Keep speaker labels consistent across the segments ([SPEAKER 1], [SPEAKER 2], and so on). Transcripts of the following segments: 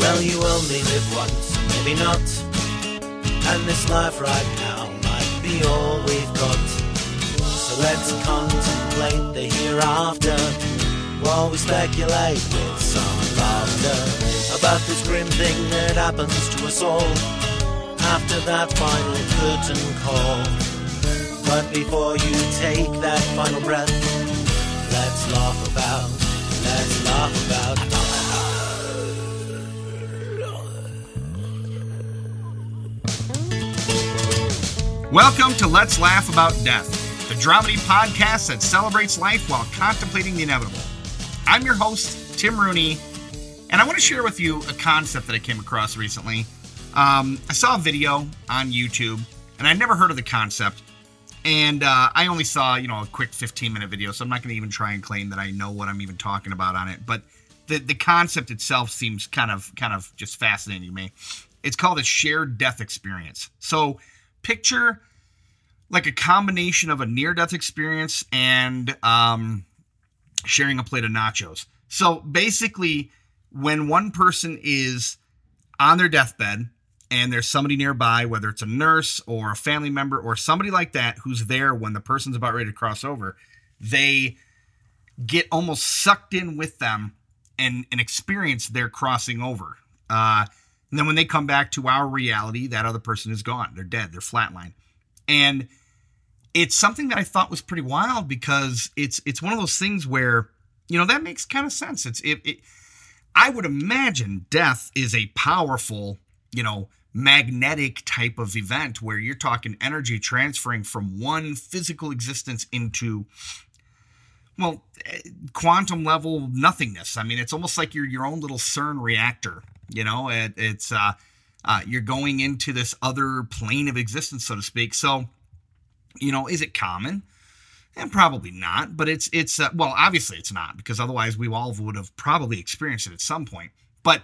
[SPEAKER 1] Well, you only live once, maybe not. And this life right now might be all we've got. So let's contemplate the hereafter while we speculate with some laughter about this grim thing that happens to us all after that final curtain call. But before you take that final breath, let's laugh about, let's laugh about.
[SPEAKER 2] Welcome to Let's Laugh About Death, the dramedy podcast that celebrates life while contemplating the inevitable. I'm your host, Tim Rooney, and I want to share with you a concept that I came across recently. Um, I saw a video on YouTube, and I'd never heard of the concept. And uh, I only saw, you know, a quick 15 minute video, so I'm not going to even try and claim that I know what I'm even talking about on it. But the the concept itself seems kind of kind of just fascinating to me. It's called a shared death experience. So picture like a combination of a near death experience and um, sharing a plate of nachos. So basically, when one person is on their deathbed and there's somebody nearby, whether it's a nurse or a family member or somebody like that who's there when the person's about ready to cross over, they get almost sucked in with them and, and experience their crossing over. Uh, and then when they come back to our reality, that other person is gone. They're dead. They're flatline. And it's something that I thought was pretty wild because it's it's one of those things where you know that makes kind of sense. It's it, it I would imagine death is a powerful, you know, magnetic type of event where you're talking energy transferring from one physical existence into well, eh, quantum level nothingness. I mean, it's almost like you're your own little CERN reactor. You know, it, it's uh, uh, you're going into this other plane of existence, so to speak. So, you know, is it common? And probably not, but it's it's uh, well, obviously it's not because otherwise we all would have probably experienced it at some point. But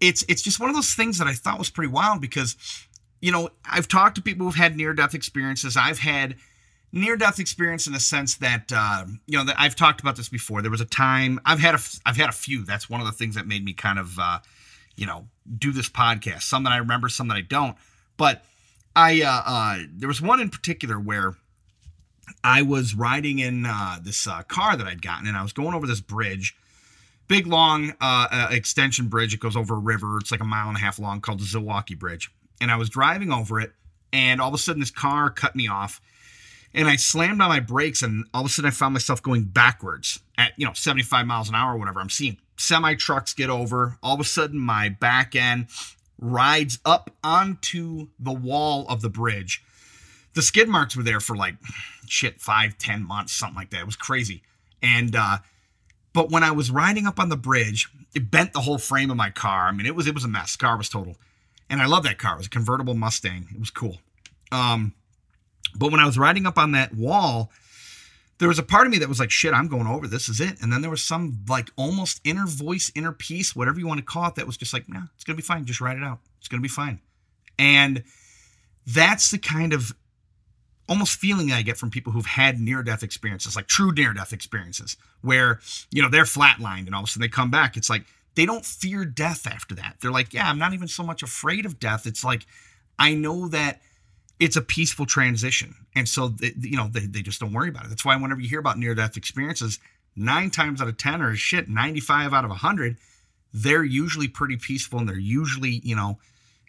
[SPEAKER 2] it's it's just one of those things that I thought was pretty wild because you know I've talked to people who've had near death experiences. I've had near death experience in the sense that uh, you know that I've talked about this before. There was a time I've had a I've had a few. That's one of the things that made me kind of uh, you know do this podcast. Some that I remember, some that I don't. But I uh, uh there was one in particular where I was riding in uh, this uh, car that I'd gotten, and I was going over this bridge. Big long uh, extension bridge. It goes over a river. It's like a mile and a half long, called the Zilwaukee Bridge. And I was driving over it, and all of a sudden, this car cut me off and I slammed on my brakes, and all of a sudden I found myself going backwards at you know 75 miles an hour or whatever. I'm seeing semi trucks get over. All of a sudden, my back end rides up onto the wall of the bridge. The skid marks were there for like shit five, ten months, something like that. It was crazy. And uh, but when I was riding up on the bridge, it bent the whole frame of my car. I mean, it was it was a mess. car was total. And I love that car. It was a convertible Mustang. It was cool. Um, but when I was riding up on that wall, there was a part of me that was like, shit, I'm going over. This is it. And then there was some like almost inner voice, inner peace, whatever you want to call it, that was just like, nah, it's going to be fine. Just write it out. It's going to be fine. And that's the kind of almost feeling I get from people who've had near death experiences, like true near death experiences, where, you know, they're flatlined and all of a sudden they come back. It's like they don't fear death after that. They're like, yeah, I'm not even so much afraid of death. It's like, I know that it's a peaceful transition. And so, they, you know, they, they just don't worry about it. That's why whenever you hear about near death experiences, nine times out of 10 or shit, 95 out of 100, they're usually pretty peaceful and they're usually, you know,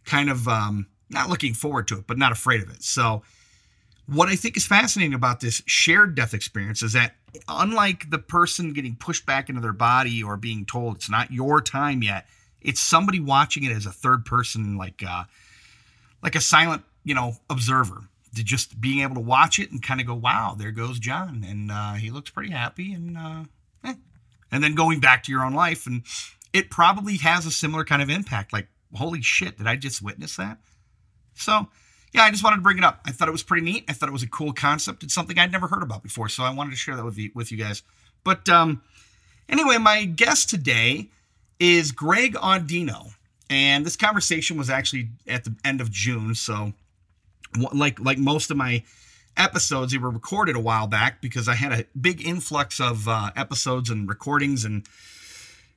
[SPEAKER 2] kind of um, not looking forward to it, but not afraid of it. So, what I think is fascinating about this shared death experience is that unlike the person getting pushed back into their body or being told it's not your time yet, it's somebody watching it as a third person, like uh, like a silent you know, observer to just being able to watch it and kind of go, wow, there goes John. And uh, he looks pretty happy. And, uh, eh. and then going back to your own life. And it probably has a similar kind of impact. Like, holy shit, did I just witness that? So, yeah, I just wanted to bring it up. I thought it was pretty neat. I thought it was a cool concept. It's something I'd never heard about before. So I wanted to share that with you, with you guys. But um, anyway, my guest today is Greg Audino. And this conversation was actually at the end of June. So like like most of my episodes, they were recorded a while back because I had a big influx of uh, episodes and recordings, and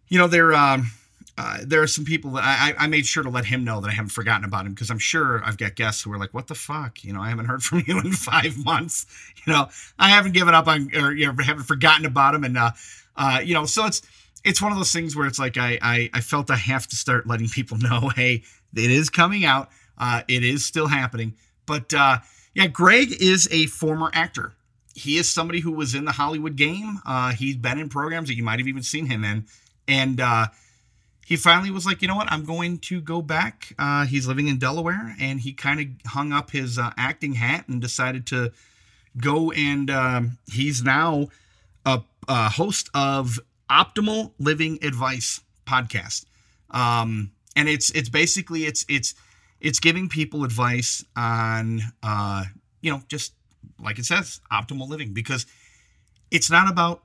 [SPEAKER 2] you know they're. Um, uh, there are some people that I, I made sure to let him know that I haven't forgotten about him because I'm sure I've got guests who are like, "What the fuck?" You know, I haven't heard from you in five months. You know, I haven't given up on or you know, haven't forgotten about him, and uh, uh, you know, so it's it's one of those things where it's like I, I I felt I have to start letting people know, hey, it is coming out. Uh, it is still happening. But uh, yeah, Greg is a former actor. He is somebody who was in the Hollywood game. Uh, he's been in programs that you might have even seen him in, and uh, he finally was like, you know what, I'm going to go back. Uh, he's living in Delaware, and he kind of hung up his uh, acting hat and decided to go and um, he's now a, a host of Optimal Living Advice podcast. Um, and it's it's basically it's it's it's giving people advice on uh, you know just like it says optimal living because it's not about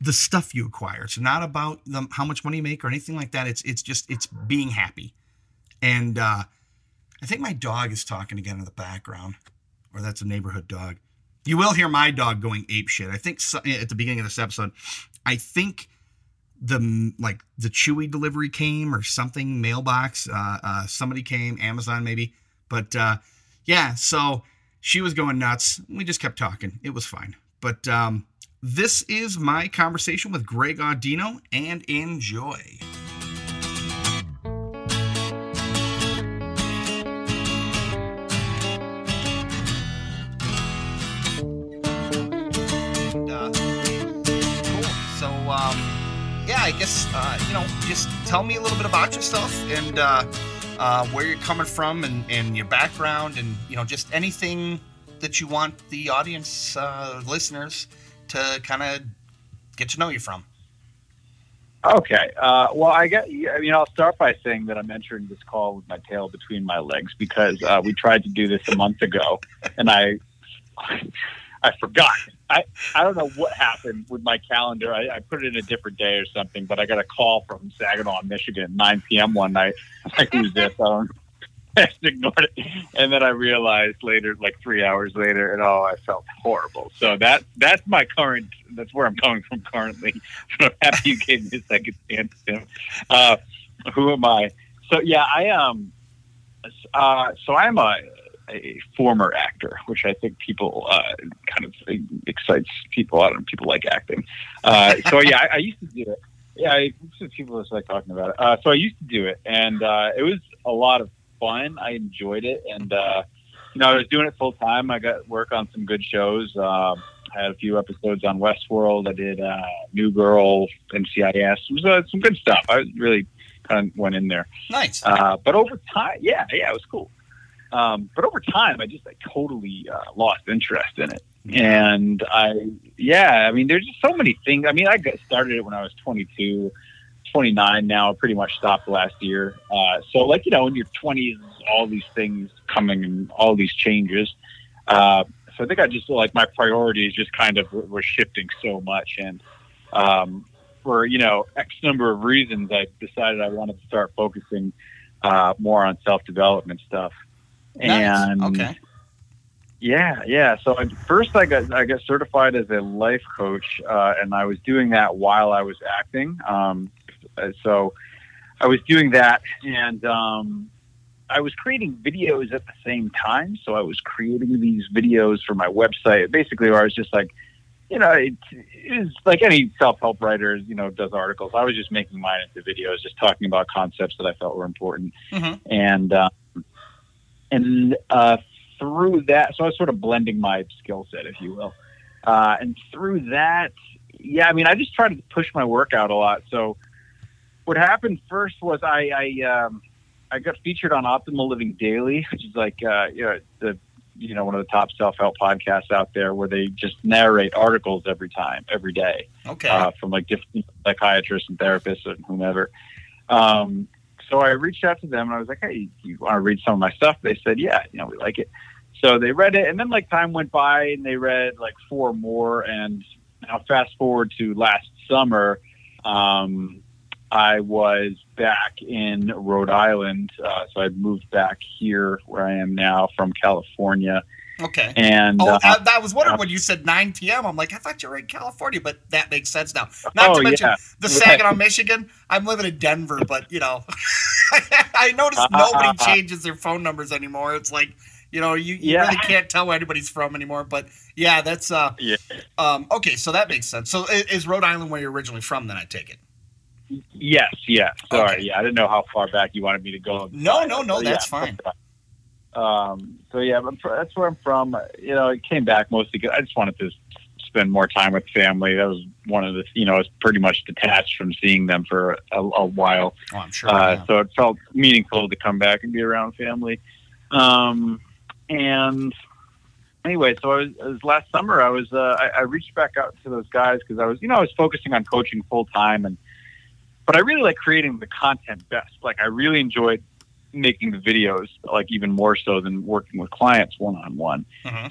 [SPEAKER 2] the stuff you acquire. It's not about the, how much money you make or anything like that. It's it's just it's being happy. And uh, i think my dog is talking again in the background or that's a neighborhood dog. You will hear my dog going ape shit. I think so, at the beginning of this episode i think the like the chewy delivery came or something mailbox uh, uh somebody came amazon maybe. But uh yeah so she was going nuts. We just kept talking. It was fine. But um this is my conversation with greg audino and enjoy I guess uh, you know, just tell me a little bit about yourself and uh, uh, where you're coming from and, and your background and you know just anything that you want the audience, uh, listeners, to kind of get to know you from.
[SPEAKER 3] Okay. Uh, well, I get. I mean, I'll start by saying that I'm entering this call with my tail between my legs because uh, we tried to do this a month ago, and I, I forgot. I, I don't know what happened with my calendar. I, I put it in a different day or something, but I got a call from Saginaw, Michigan, at 9 p.m. one night. I'm like, who's this? I don't. I just ignored it, and then I realized later, like three hours later, and oh, I felt horrible. So that that's my current. That's where I'm coming from currently. So I'm happy you gave me a second chance. Tim. Uh, who am I? So yeah, I um. Uh, so I'm a, a former actor, which I think people uh, kind of excites people. I don't know. People like acting. Uh, so yeah, I, I used to do it. Yeah, I, people just like talking about it. Uh, so I used to do it, and uh, it was a lot of fun. I enjoyed it, and uh, you know, I was doing it full time. I got work on some good shows. Um, I had a few episodes on Westworld. I did uh, New Girl, NCIS. It was uh, some good stuff. I really kind of went in there.
[SPEAKER 2] Nice.
[SPEAKER 3] Uh, but over time, yeah, yeah, it was cool. Um, but over time, I just like totally uh, lost interest in it. And I, yeah, I mean, there's just so many things. I mean, I got started it when I was 22. 29 now, pretty much stopped last year. Uh, so, like, you know, in your 20s, all these things coming and all these changes. Uh, so, I think I just like my priorities just kind of were shifting so much. And um, for, you know, X number of reasons, I decided I wanted to start focusing uh, more on self development stuff.
[SPEAKER 2] Nice.
[SPEAKER 3] And
[SPEAKER 2] okay.
[SPEAKER 3] yeah, yeah. So I, first, I got I got certified as a life coach, uh, and I was doing that while I was acting. Um, so I was doing that, and um, I was creating videos at the same time. So I was creating these videos for my website, basically, where I was just like, you know, it is like any self-help writer, you know, does articles. I was just making mine into videos, just talking about concepts that I felt were important,
[SPEAKER 2] Mhm.
[SPEAKER 3] and uh, and uh, through that, so I was sort of blending my skill set, if you will, uh, and through that, yeah, I mean, I just tried to push my work out a lot. So what happened first was I I, um, I got featured on Optimal Living Daily, which is like uh, you know the you know one of the top self help podcasts out there, where they just narrate articles every time, every day
[SPEAKER 2] Okay.
[SPEAKER 3] uh, from like different psychiatrists and therapists and whomever. Um, so I reached out to them and I was like, "Hey, you want to read some of my stuff?" They said, "Yeah, you know, we like it." So they read it, and then like time went by, and they read like four more. And now fast forward to last summer, um, I was back in Rhode Island. Uh, so I moved back here where I am now from California. Okay. And
[SPEAKER 2] oh, uh, I, I, was wondering uh, when you said 9 p.m. I'm like, I thought you were in California, but that makes sense now. Not oh, to mention yeah. the Saginaw, Michigan. I'm living in Denver, but you know, I noticed nobody changes their phone numbers anymore. It's like, you know, you, you yeah. really can't tell where anybody's from anymore. But yeah, that's uh, yeah. Um, okay, so that makes sense. So is Rhode Island where you're originally from? Then I take it.
[SPEAKER 3] Yes, yes. Sorry, okay. yeah. I didn't know how far back you wanted me to go.
[SPEAKER 2] No, no, no. That's yeah. fine.
[SPEAKER 3] Um, so yeah, that's where I'm from. You know, it came back mostly because I just wanted to spend more time with family. That was one of the, you know, I was pretty much detached from seeing them for a, a while.
[SPEAKER 2] Oh, I'm sure.
[SPEAKER 3] Uh, yeah. So it felt meaningful to come back and be around family. Um, and anyway, so I was, it was last summer. I was, uh, I, I reached back out to those guys because I was, you know, I was focusing on coaching full time and but I really like creating the content best. Like I really enjoyed making the videos, like even more so than working with clients one on one.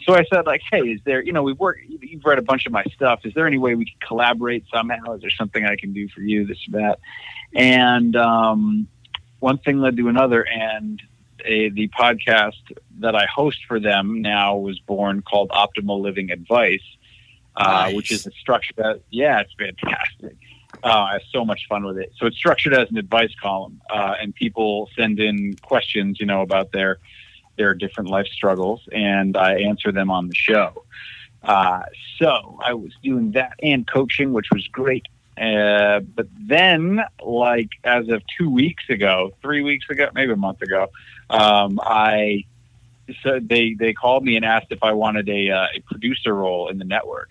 [SPEAKER 3] So I said, like, hey, is there, you know, we've worked, you've read a bunch of my stuff. Is there any way we could collaborate somehow? Is there something I can do for you, this or that? And um, one thing led to another, and a, the podcast that I host for them now was born called Optimal Living Advice, uh, nice. which is a structure that, yeah, it's fantastic. Uh, I have so much fun with it. So it's structured as an advice column, uh, and people send in questions, you know, about their their different life struggles, and I answer them on the show. Uh, so I was doing that and coaching, which was great. Uh, but then, like as of two weeks ago, three weeks ago, maybe a month ago, um, I so they they called me and asked if I wanted a, uh, a producer role in the network.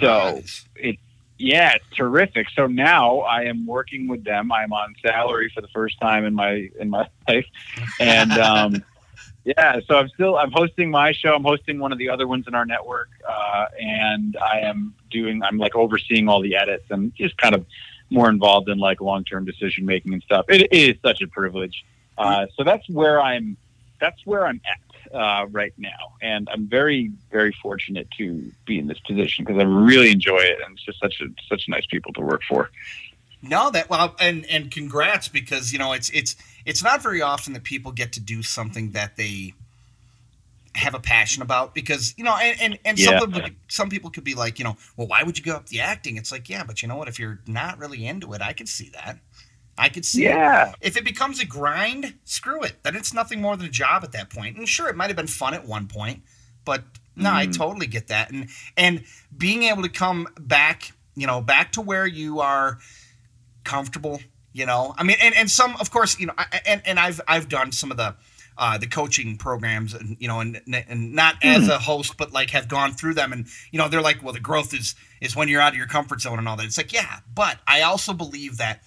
[SPEAKER 3] So nice. it yeah, it's terrific. So now I am working with them. I'm on salary for the first time in my in my life, and um, yeah, so I'm still I'm hosting my show. I'm hosting one of the other ones in our network, uh, and I am doing I'm like overseeing all the edits and just kind of more involved in like long term decision making and stuff. It, it is such a privilege. Uh, so that's where I'm. That's where I'm at uh, right now, and I'm very, very fortunate to be in this position because I really enjoy it, and it's just such a such nice people to work for.
[SPEAKER 2] No, that well, and and congrats because you know it's it's it's not very often that people get to do something that they have a passion about because you know and and, and yeah. some people some people could be like you know well why would you go up the acting it's like yeah but you know what if you're not really into it i can see that I could see yeah. It. If it becomes a grind, screw it. Then it's nothing more than a job at that point. And sure, it might have been fun at one point, but no, mm. I totally get that. And and being able to come back, you know, back to where you are comfortable, you know. I mean, and, and some, of course, you know, I, and and I've I've done some of the uh, the coaching programs, and you know, and and not mm. as a host, but like have gone through them, and you know, they're like, well, the growth is is when you're out of your comfort zone and all that. It's like, yeah, but I also believe that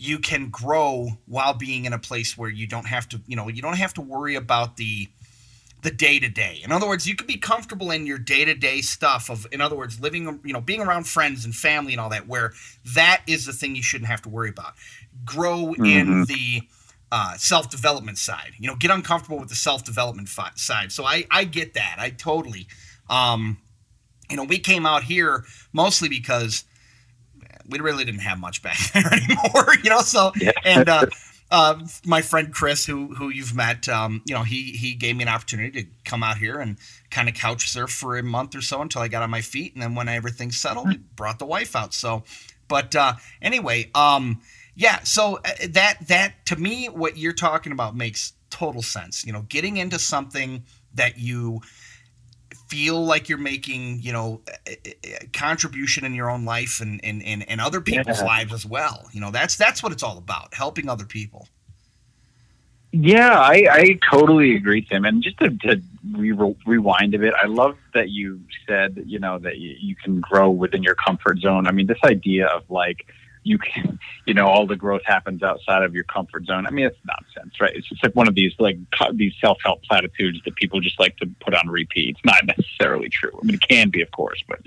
[SPEAKER 2] you can grow while being in a place where you don't have to, you know, you don't have to worry about the the day to day. In other words, you can be comfortable in your day to day stuff of, in other words, living, you know, being around friends and family and all that, where that is the thing you shouldn't have to worry about. Grow mm-hmm. in the uh, self development side. You know, get uncomfortable with the self development fi- side. So I I get that. I totally. Um, you know, we came out here mostly because we really didn't have much back there anymore, you know. So yeah. and uh, uh, my friend Chris, who who you've met, um, you know, he he gave me an opportunity to come out here and kind of couch surf for a month or so until I got on my feet, and then when everything settled, mm-hmm. brought the wife out. So, but uh, anyway, um, yeah. So uh, that that to me, what you're talking about makes total sense. You know, getting into something that you feel like you're making, you know, a, a contribution in your own life and, and, and, and other people's yeah. lives as well. You know, that's, that's what it's all about. Helping other people.
[SPEAKER 3] Yeah, I, I totally agree, Tim. And just to, to re- rewind a bit, I love that you said, you know, that you, you can grow within your comfort zone. I mean, this idea of like, you can, you know, all the growth happens outside of your comfort zone. I mean, it's nonsense, right? It's just like one of these like these self help platitudes that people just like to put on repeat. It's not necessarily true. I mean, it can be, of course, but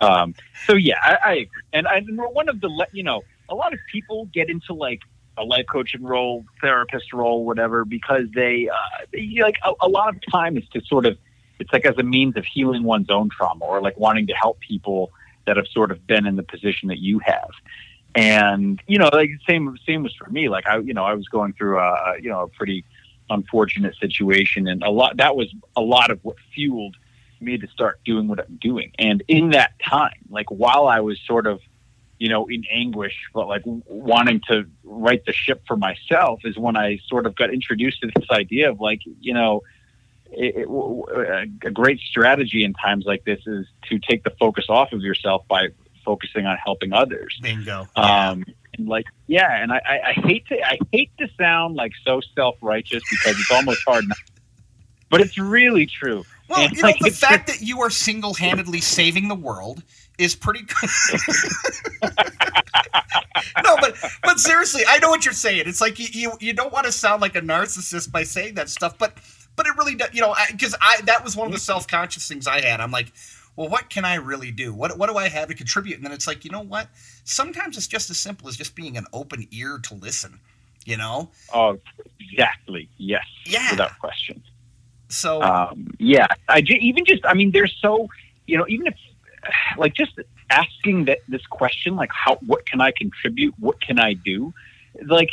[SPEAKER 3] um, so yeah, I, I agree. And I one of the you know, a lot of people get into like a life coaching role, therapist role, whatever, because they, uh, they like a, a lot of time is to sort of it's like as a means of healing one's own trauma or like wanting to help people that have sort of been in the position that you have and you know like same same was for me like i you know i was going through a you know a pretty unfortunate situation, and a lot that was a lot of what fueled me to start doing what I'm doing. And in that time, like while I was sort of, you know, in anguish, but like wanting to right the ship for myself, is when I sort of got introduced to this idea of like, you know. It, it, a great strategy in times like this is to take the focus off of yourself by focusing on helping others.
[SPEAKER 2] Bingo.
[SPEAKER 3] Um, and like, yeah, and I, I, I hate to, I hate to sound like so self righteous because it's almost hard, not, but it's really true.
[SPEAKER 2] Well,
[SPEAKER 3] And,
[SPEAKER 2] you know,
[SPEAKER 3] like,
[SPEAKER 2] the fact that you are single handedly saving the world is pretty good. no, but but seriously, I know what you're saying. It's like you you, you don't want to sound like a narcissist by saying that stuff, but but it really does. You know, because I, that was one of the self conscious things I had. I'm like, well, what can I really do? What what do I have to contribute? And then it's like, you know what? Sometimes it's just as simple as just being an open ear to listen. You know?
[SPEAKER 3] Oh, exactly. Yes.
[SPEAKER 2] Yeah.
[SPEAKER 3] Without question.
[SPEAKER 2] So
[SPEAKER 3] Um, yeah. I ju- even just, I mean, there's so, you know, even if, like, just asking that this question, like, how, what can I contribute? What can I do? Like,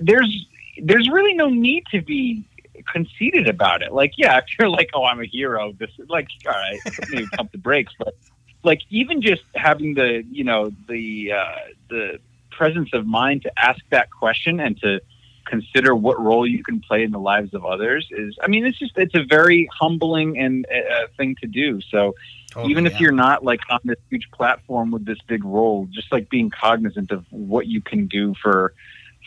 [SPEAKER 3] there's, there's really no need to be conceited about it. Like, yeah, if you're like, oh, I'm a hero, this is like, all right, maybe pump the brakes, but like, even just having the, you know, the, uh, the presence of mind to ask that question and to consider what role you can play in the lives of others is, I mean, it's just, it's a very humbling and uh, thing to do. So
[SPEAKER 2] totally,
[SPEAKER 3] even if
[SPEAKER 2] yeah.
[SPEAKER 3] you're not like on this huge platform with this big role, just like being cognizant of what you can do for,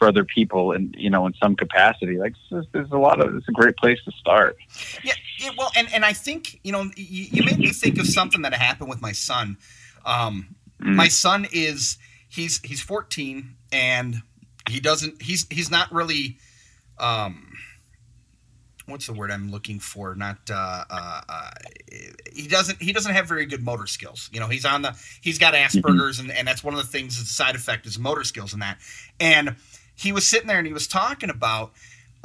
[SPEAKER 3] for other people and, you know, in some capacity, like there's, a lot of, it's a great place to start.
[SPEAKER 2] Yeah, yeah, well, and, and I think you know you, you made me think of something that happened with my son. Um,
[SPEAKER 3] Mm.
[SPEAKER 2] My son is he's he's 14 and he doesn't he's he's not really um, what's the word I'm looking for? Not uh, uh, uh, he doesn't he doesn't have very good motor skills. You know, he's on the he's got Asperger's and, and that's one of the things the side effect is motor skills and that. And he was sitting there and he was talking about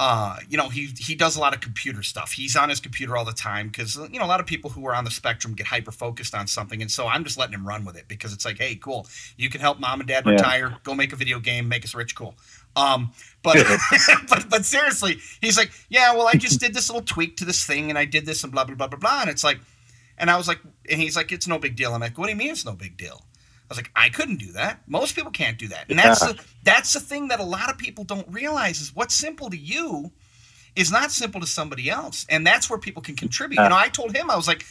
[SPEAKER 2] uh, you know, he he does a lot of computer stuff. He's on his computer all the time because you know a lot of people who are on the spectrum get hyper focused on something, and so I'm just letting him run with it because it's like, hey, cool, you can help mom and dad
[SPEAKER 3] Yeah.
[SPEAKER 2] retire, go make a video game, make us rich, cool. Um, but but but seriously, he's like, yeah, well, I just did this little tweak to this thing, and I did this and blah blah blah blah blah, and it's like, and I was like, and he's like, it's no big deal. I'm like, what do you mean it's no big deal? I was like, I couldn't do that. Most people can't do that, and that's the, that's the thing that a lot of people don't realize is what's simple to you is not simple to somebody else, and that's where people can contribute. You know, I told him I was like,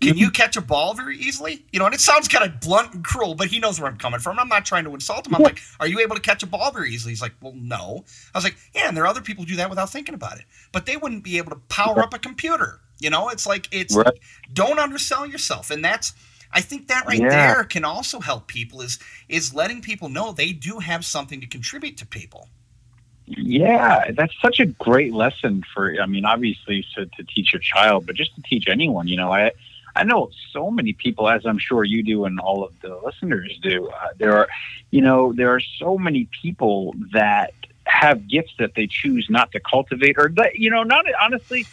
[SPEAKER 2] "Can you catch a ball very easily?" You know, and it sounds kind of blunt and cruel, but he knows where I'm coming from. I'm not trying to insult him. I'm like, "Are you able to catch a ball very easily?" He's like, "Well, no." I was like, "Yeah, and there are other people who do that without thinking about it, but they wouldn't be able to power up a computer." You know, it's like it's
[SPEAKER 3] Right.
[SPEAKER 2] don't undersell yourself, and that's. I think that right
[SPEAKER 3] Yeah.
[SPEAKER 2] there can also help people is is letting people know they do have something to contribute to people.
[SPEAKER 3] Yeah, that's such a great lesson for. I mean, obviously to, to teach your child, but just to teach anyone. You know, I I know so many people, as I'm sure you do, and all of the listeners do. Uh, there are, you know, there are so many people that have gifts that they choose not to cultivate, or that you know, not honestly.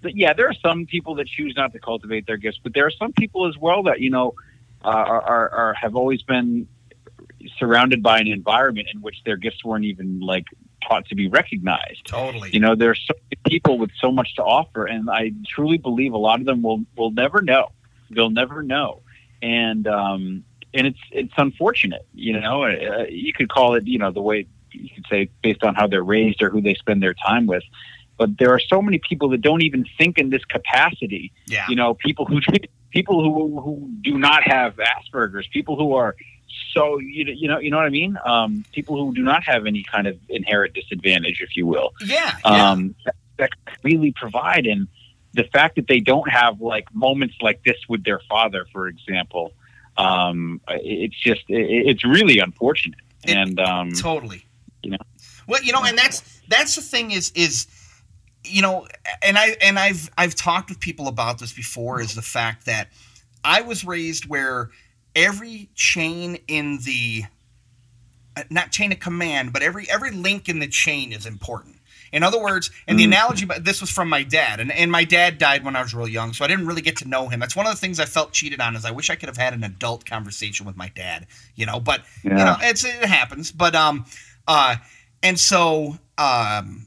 [SPEAKER 3] But yeah, there are some people that choose not to cultivate their gifts, but there are some people as well that you know uh, are, are, are have always been surrounded by an environment in which their gifts weren't even like taught to be recognized.
[SPEAKER 2] Totally.
[SPEAKER 3] You know, there's so many people with so much to offer, and I truly believe a lot of them will will never know. They'll never know, and um, and it's it's unfortunate. You know, uh, you could call it you know the way you could say based on how they're raised or who they spend their time with. But there are so many people that don't even think in this capacity.
[SPEAKER 2] yeah.
[SPEAKER 3] You know, people who people who who do not have Asperger's, people who are so you know, you know you know what I mean. Um, people who do not have any kind of inherent disadvantage, if you will
[SPEAKER 2] yeah. yeah.
[SPEAKER 3] um, that, that really provide. And the fact that they don't have like moments like this with their father, for example, um, it's just it, it's really unfortunate.
[SPEAKER 2] It-
[SPEAKER 3] and um,
[SPEAKER 2] totally
[SPEAKER 3] you know.
[SPEAKER 2] well you know and that's that's the thing is is you know and i and i've i've talked with people about this before is the fact that i was raised where every chain in the uh, not chain of command but every every link in the chain is important. In other words and the
[SPEAKER 3] Mm.
[SPEAKER 2] analogy but this was from my dad and, and my dad died when i was real young so i didn't really get to know him. That's one of the things i felt cheated on is i wish i could have had an adult conversation with my dad you know but you know it's it happens but um uh and so um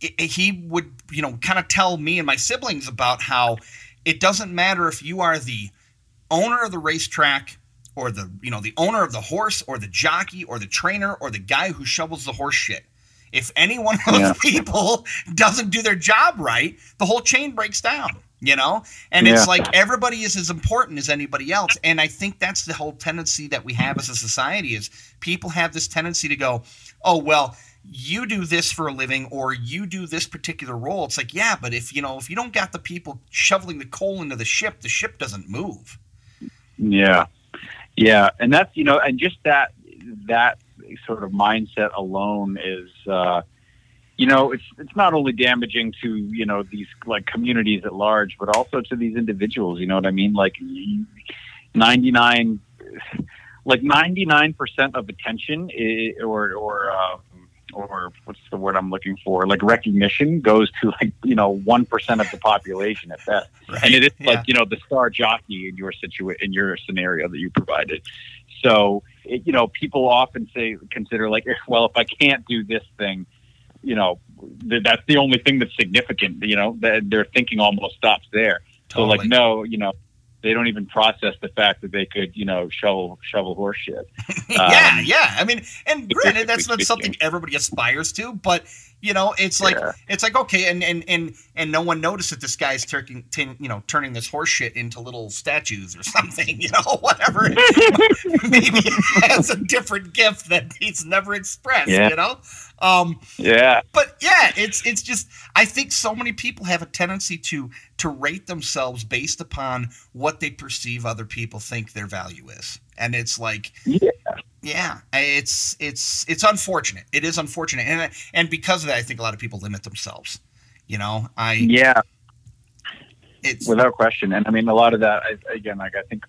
[SPEAKER 2] he would, you know, kind of tell me and my siblings about how it doesn't matter if you are the owner of the racetrack or the, you know, the owner of the horse or the jockey or the trainer or the guy who shovels the horse shit. If any one of those yeah. people doesn't do their job right, the whole chain breaks down you know and yeah. it's like everybody is as important as anybody else and i think that's the whole tendency that we have as a society is people have this tendency to go oh well you do this for a living or you do this particular role it's like yeah but if you know if you don't got the people shoveling the coal into the ship the ship doesn't move.
[SPEAKER 3] Yeah. Yeah. And that's you know and just that that sort of mindset alone is uh you know it's it's not only damaging to you know these like communities at large but also to these individuals you know what i mean? Like 99 like 99% of attention is, or or uh, or what's the word I'm looking for? Like recognition goes to like you know one percent of the population at best, right. and it is yeah. like you know the star jockey in your situation in your scenario that you provided. So it, you know people often say consider like well if I can't do this thing, you know th- that's the only thing that's significant. You know that their thinking almost stops there. Totally. So like no, you know they don't even process the fact that they could, you know, shovel shovel horse shit.
[SPEAKER 2] yeah, um, yeah. I mean, and granted, that's not something everybody aspires to, but you know, it's like yeah. it's like okay, and and and and no one noticed that this guy's turning, t- you know, turning this horse shit into little statues or something, you know, whatever. Maybe it has a different gift that he's never expressed, yeah. you know. Um,
[SPEAKER 3] yeah.
[SPEAKER 2] But yeah, it's it's just I think so many people have a tendency to to rate themselves based upon what they perceive other people think their value is, and it's like
[SPEAKER 3] yeah
[SPEAKER 2] yeah, it's it's it's unfortunate. It is unfortunate, and and because of that, I think a lot of people limit themselves. You know, I
[SPEAKER 3] yeah, it's without question, and I mean a lot of that. I, again, like I think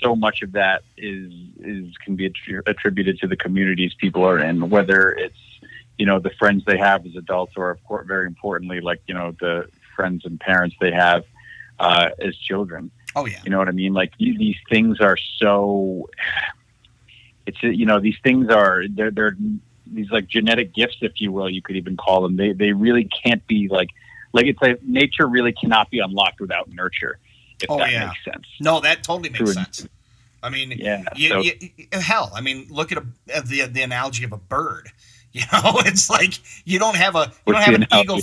[SPEAKER 3] so much of that is is can be attributed to the communities people are in, whether it's you know the friends they have as adults, or of course, very importantly, like you know the friends and parents they have uh, as children.
[SPEAKER 2] Oh yeah,
[SPEAKER 3] you know what I mean. Like these things are so it's you know these things are they're they're these like genetic gifts, if you will, you could even call them. They they really can't be like like it's like nature really cannot be unlocked without nurture. If oh, that yeah. makes sense.
[SPEAKER 2] No, that totally makes sense. I mean,
[SPEAKER 3] yeah.
[SPEAKER 2] You, so, you, hell, I mean, look at a, the the analogy of a bird. You know, it's like you don't have a you don't have an eagle.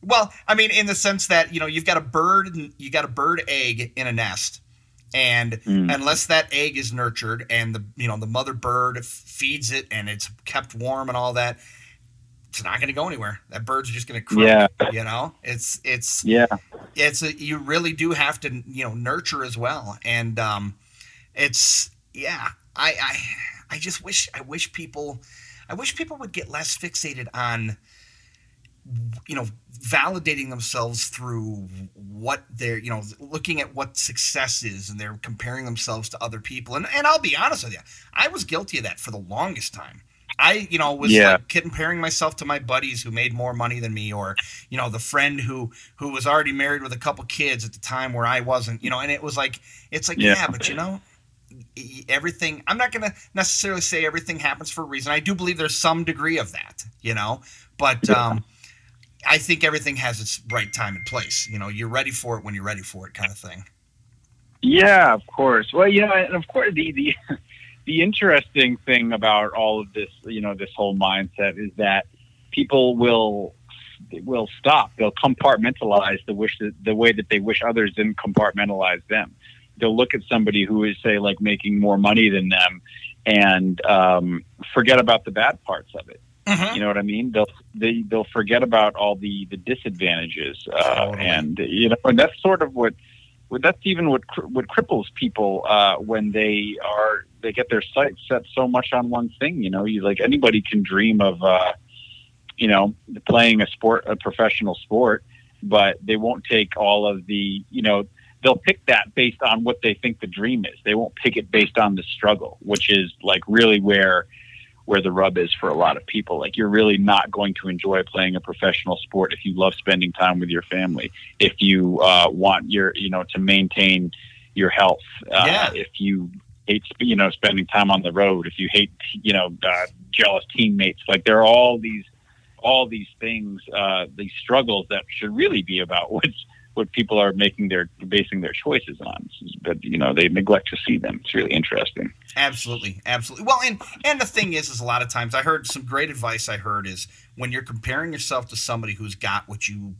[SPEAKER 2] Well, I mean, in the sense that you know you've got a bird, you got a bird egg in a nest, and mm. unless that egg is nurtured and the you know the mother bird feeds it and it's kept warm and all that it's not going to go anywhere that bird's just going to croak yeah. you know it's it's
[SPEAKER 3] yeah
[SPEAKER 2] it's a, you really do have to you know nurture as well and um it's yeah i i i just wish i wish people i wish people would get less fixated on you know validating themselves through what they're you know looking at what success is and they're comparing themselves to other people. And, and i'll be honest with you i was guilty of that for the longest time. I you know was yeah. like comparing myself to my buddies who made more money than me or you know the friend who who was already married with a couple kids at the time where i wasn't you know and it was like it's like yeah, yeah but you know everything i'm not going to necessarily say everything happens for a reason. I do believe there's some degree of that you know? But um I think everything has its right time and place. You know, you're ready for it when you're ready for it, kind of thing.
[SPEAKER 3] Yeah, of course. Well, you know, and of course, the the the interesting thing about all of this, you know, this whole mindset is that people will will stop. They'll compartmentalize the wish that, the way that they wish others didn't compartmentalize them. They'll look at somebody who is, say, like making more money than them, and um, forget about the bad parts of it. Mm-hmm. You know what I mean? They'll they, they'll forget about all the the disadvantages, uh, totally. and you know, and that's sort of what. That's even what what cripples people uh, when they are they get their sights set so much on one thing. You know, you like anybody can dream of, uh, you know, playing a sport, a professional sport, but they won't take all of the, you know, they'll pick that based on what they think the dream is. They won't pick it based on the struggle, which is like really where where the rub is for a lot of people. Like you're really not going to enjoy playing a professional sport if you love spending time with your family, if you uh, want your, you know, to maintain your health, uh, yeah. if you hate, you know, spending time on the road, if you hate, you know, uh, jealous teammates. Like there are all these all these things, uh, these struggles that should really be about what's what people are making their basing their choices on. But you know, they neglect to see them. It's really interesting.
[SPEAKER 2] Absolutely, absolutely. Well, and and the thing is, is a lot of times I heard some great advice. I heard is when you're comparing yourself to somebody who's got what you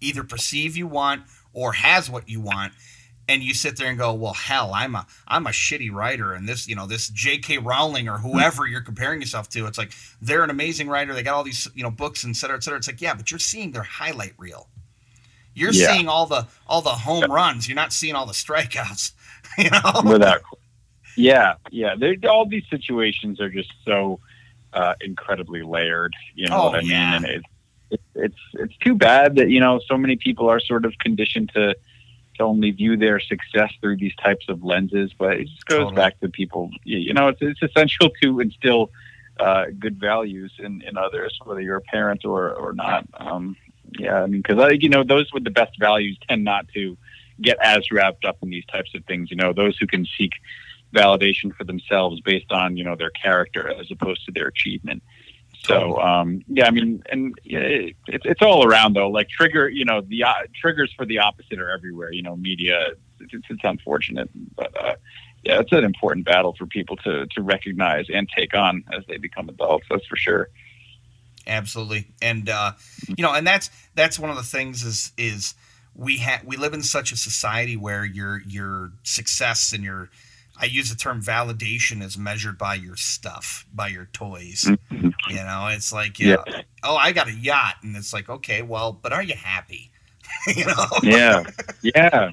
[SPEAKER 2] either perceive you want or has what you want and you sit there and go, well, hell, I'm a I'm a shitty writer, and this, you know, this J.K. Rowling or whoever you're comparing yourself to, it's like they're an amazing writer. They got all these, you know, books et cetera, et cetera. It's like, yeah, but you're seeing their highlight reel. You're yeah. seeing all the all the home yeah. runs. You're not seeing all the strikeouts. You know,
[SPEAKER 3] without, yeah, yeah. They're, all these situations are just so uh, incredibly layered. You know
[SPEAKER 2] oh,
[SPEAKER 3] what I
[SPEAKER 2] yeah.
[SPEAKER 3] mean? And it, it, it's it's too bad that you know so many people are sort of conditioned to to only view their success through these types of lenses. But it just goes totally. back to people. You know, it's it's essential to instill uh, good values in, in others, whether you're a parent or or not. Um, yeah, I mean, because I you know those with the best values tend not to get as wrapped up in these types of things. You know, those who can seek validation for themselves based on you know their character as opposed to their achievement. So um, yeah, I mean, and it, it's it's all around though. Like trigger, you know, the uh, triggers for the opposite are everywhere. You know, media. It's, it's, it's unfortunate, but uh, yeah, it's an important battle for people to to recognize and take on as they become adults. That's for sure.
[SPEAKER 2] Absolutely, and uh, you know, and that's that's one of the things is is we have we live in such a society where your your success and your I use the term validation as measured by your stuff, by your toys. Mm-hmm. You know, it's like, yeah, oh, I got a yacht, and it's like, okay, well, but are you happy? you know?
[SPEAKER 3] Yeah, yeah,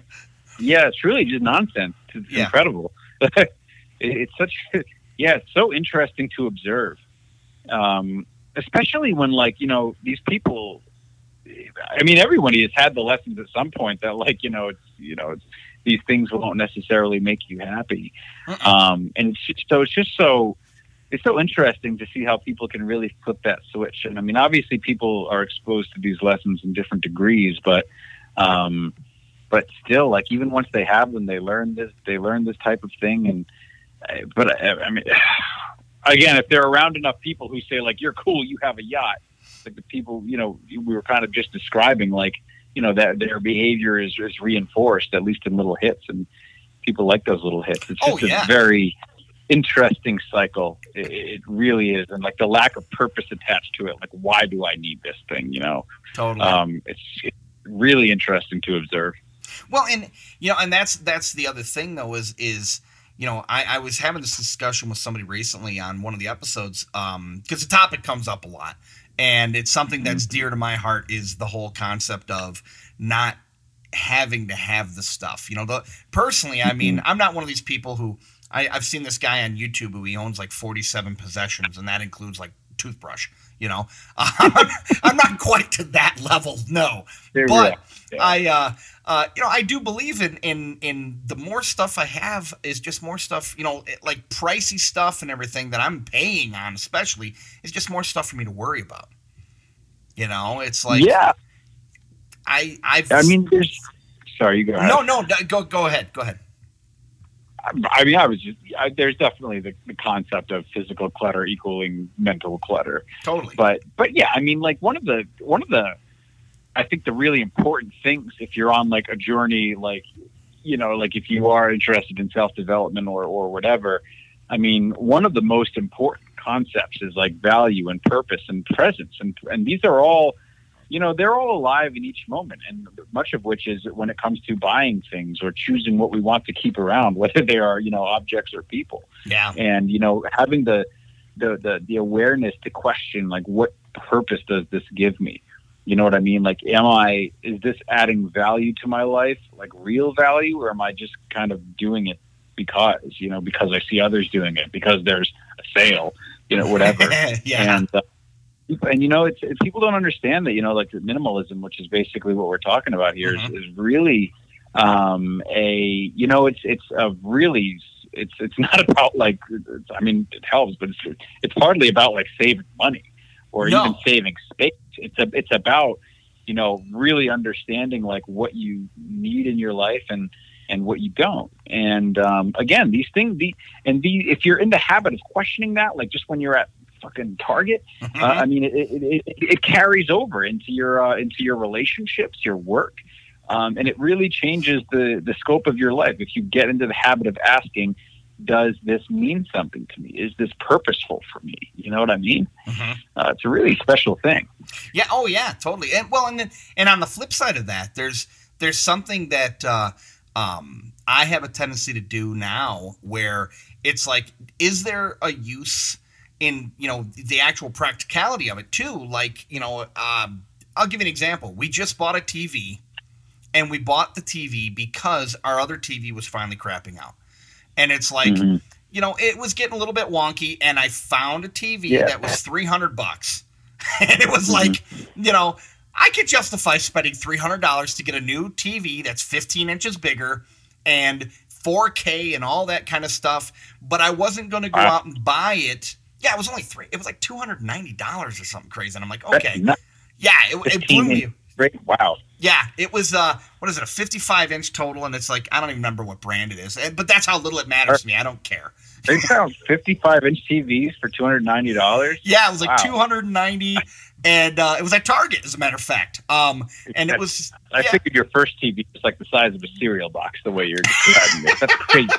[SPEAKER 3] yeah. It's really just nonsense. It's yeah. incredible. it's such, yeah, it's so interesting to observe, um, especially when, like, you know, these people. I mean, everybody has had the lessons at some point that, like, you know, it's you know, it's these things won't necessarily make you happy. Um, and it's just, so it's just so it's so interesting to see how people can really flip that switch. And I mean, obviously, people are exposed to these lessons in different degrees, but um, but still, like even once they have them, they learn this. They learn this type of thing. And but I, I mean, again, if they're around enough people who say like, "You're cool, you have a yacht," like the people you know we were kind of just describing, like you know that their behavior is, is reinforced at least in little hits and people like those little hits. It's
[SPEAKER 2] oh,
[SPEAKER 3] just
[SPEAKER 2] oh, yeah.
[SPEAKER 3] a very interesting cycle. It, it, really is and like the lack of purpose attached to it like why do i need this thing you know?
[SPEAKER 2] Totally.
[SPEAKER 3] Um it's, it's really interesting to observe.
[SPEAKER 2] Well and you know and that's that's the other thing though is is you know, I, I was having this discussion with somebody recently on one of the episodes because um, the topic comes up a lot, and it's something that's mm-hmm. dear to my heart is the whole concept of not having to have the stuff you know the personally i mean mm-hmm. i'm not one of these people who I, i've seen this guy on youtube who he owns like 47 possessions and that includes like toothbrush you know um, i'm not quite to that level no but yeah. I uh uh, you know, I do believe in in in the more stuff I have is just more stuff. You know, like pricey stuff and everything that I'm paying on, especially, is just more stuff for me to worry about. You know, it's like
[SPEAKER 3] yeah.
[SPEAKER 2] I I
[SPEAKER 3] I mean, there's. Sorry, you go ahead.
[SPEAKER 2] No, no, go go ahead. Go ahead.
[SPEAKER 3] I mean, I was just, I, there's definitely the, the concept of physical clutter equaling mental clutter.
[SPEAKER 2] Totally.
[SPEAKER 3] But, but yeah, I mean, like one of the, one of the, I think the really important things if you're on like a journey, like, you know, like if you are interested in self development or, or whatever, I mean, one of the most important concepts is like value and purpose and presence. And, and these are all, you know, they're all alive in each moment. And much of which is when it comes to buying things or choosing what we want to keep around, whether they are, you know, objects or people.
[SPEAKER 2] Yeah.
[SPEAKER 3] And, you know, having the, the, the, the awareness to question, like, what purpose does this give me? You know what I mean? Like, am I, is this adding value to my life, like real value, or am I just kind of doing it because, you know, because I see others doing it, because there's a sale, you know, whatever.
[SPEAKER 2] yeah.
[SPEAKER 3] And, uh, and you know, it's, it's, people don't understand that, you know, like minimalism, which is basically what we're talking about here, mm-hmm. is, is really um, a, you know, it's, it's a really, it's, it's not about like, I mean, it helps, but it's, it's hardly about like saving money or no. even saving space it's a, it's about you know really understanding like what you need in your life and and what you don't. And um, again, these things, the and the if you're in the habit of questioning that, like just when you're at fucking Target.
[SPEAKER 2] Mhm.
[SPEAKER 3] Uh, I mean, it, it, it, it carries over into your uh, into your relationships, your work, um, and it really changes the the scope of your life. If you get into the habit of asking, "Does this mean something to me? Is this purposeful for me?" You know what I mean?
[SPEAKER 2] Mhm.
[SPEAKER 3] Uh, it's a really special thing.
[SPEAKER 2] Yeah. Oh, yeah. Totally. And well, and then, and on the flip side of that, there's there's something that uh, um, I have a tendency to do now, where it's like, is there a use in you know the actual practicality of it too? Like, you know, um, I'll give you an example. We just bought a TV, and we bought the TV because our other TV was finally crapping out, and it's like.
[SPEAKER 3] Mhm.
[SPEAKER 2] You know, it was getting a little bit wonky, and I found a TV
[SPEAKER 3] Yeah.
[SPEAKER 2] that was three hundred bucks, and it was like, you know, I could justify spending three hundred dollars to get a new TV that's fifteen inches bigger and 4K and all that kind of stuff, but I wasn't going to go
[SPEAKER 3] Uh,
[SPEAKER 2] out and buy it. Yeah, it was only three. It was like two hundred ninety dollars or something crazy, and I'm like, okay, yeah, it, it blew me.
[SPEAKER 3] Great. Wow.
[SPEAKER 2] Yeah, it was uh, what is it, a 55 inch total, and it's like I don't even remember what brand it is, but that's how little it matters to me. I don't care.
[SPEAKER 3] They found 55 inch TVs for $290.
[SPEAKER 2] Yeah, it was like
[SPEAKER 3] Wow.
[SPEAKER 2] 290, and uh, it was at Target, as a matter of fact. Um, and it was
[SPEAKER 3] I
[SPEAKER 2] yeah.
[SPEAKER 3] figured your first TV was like the size of a cereal box, the way you're describing it. That's crazy.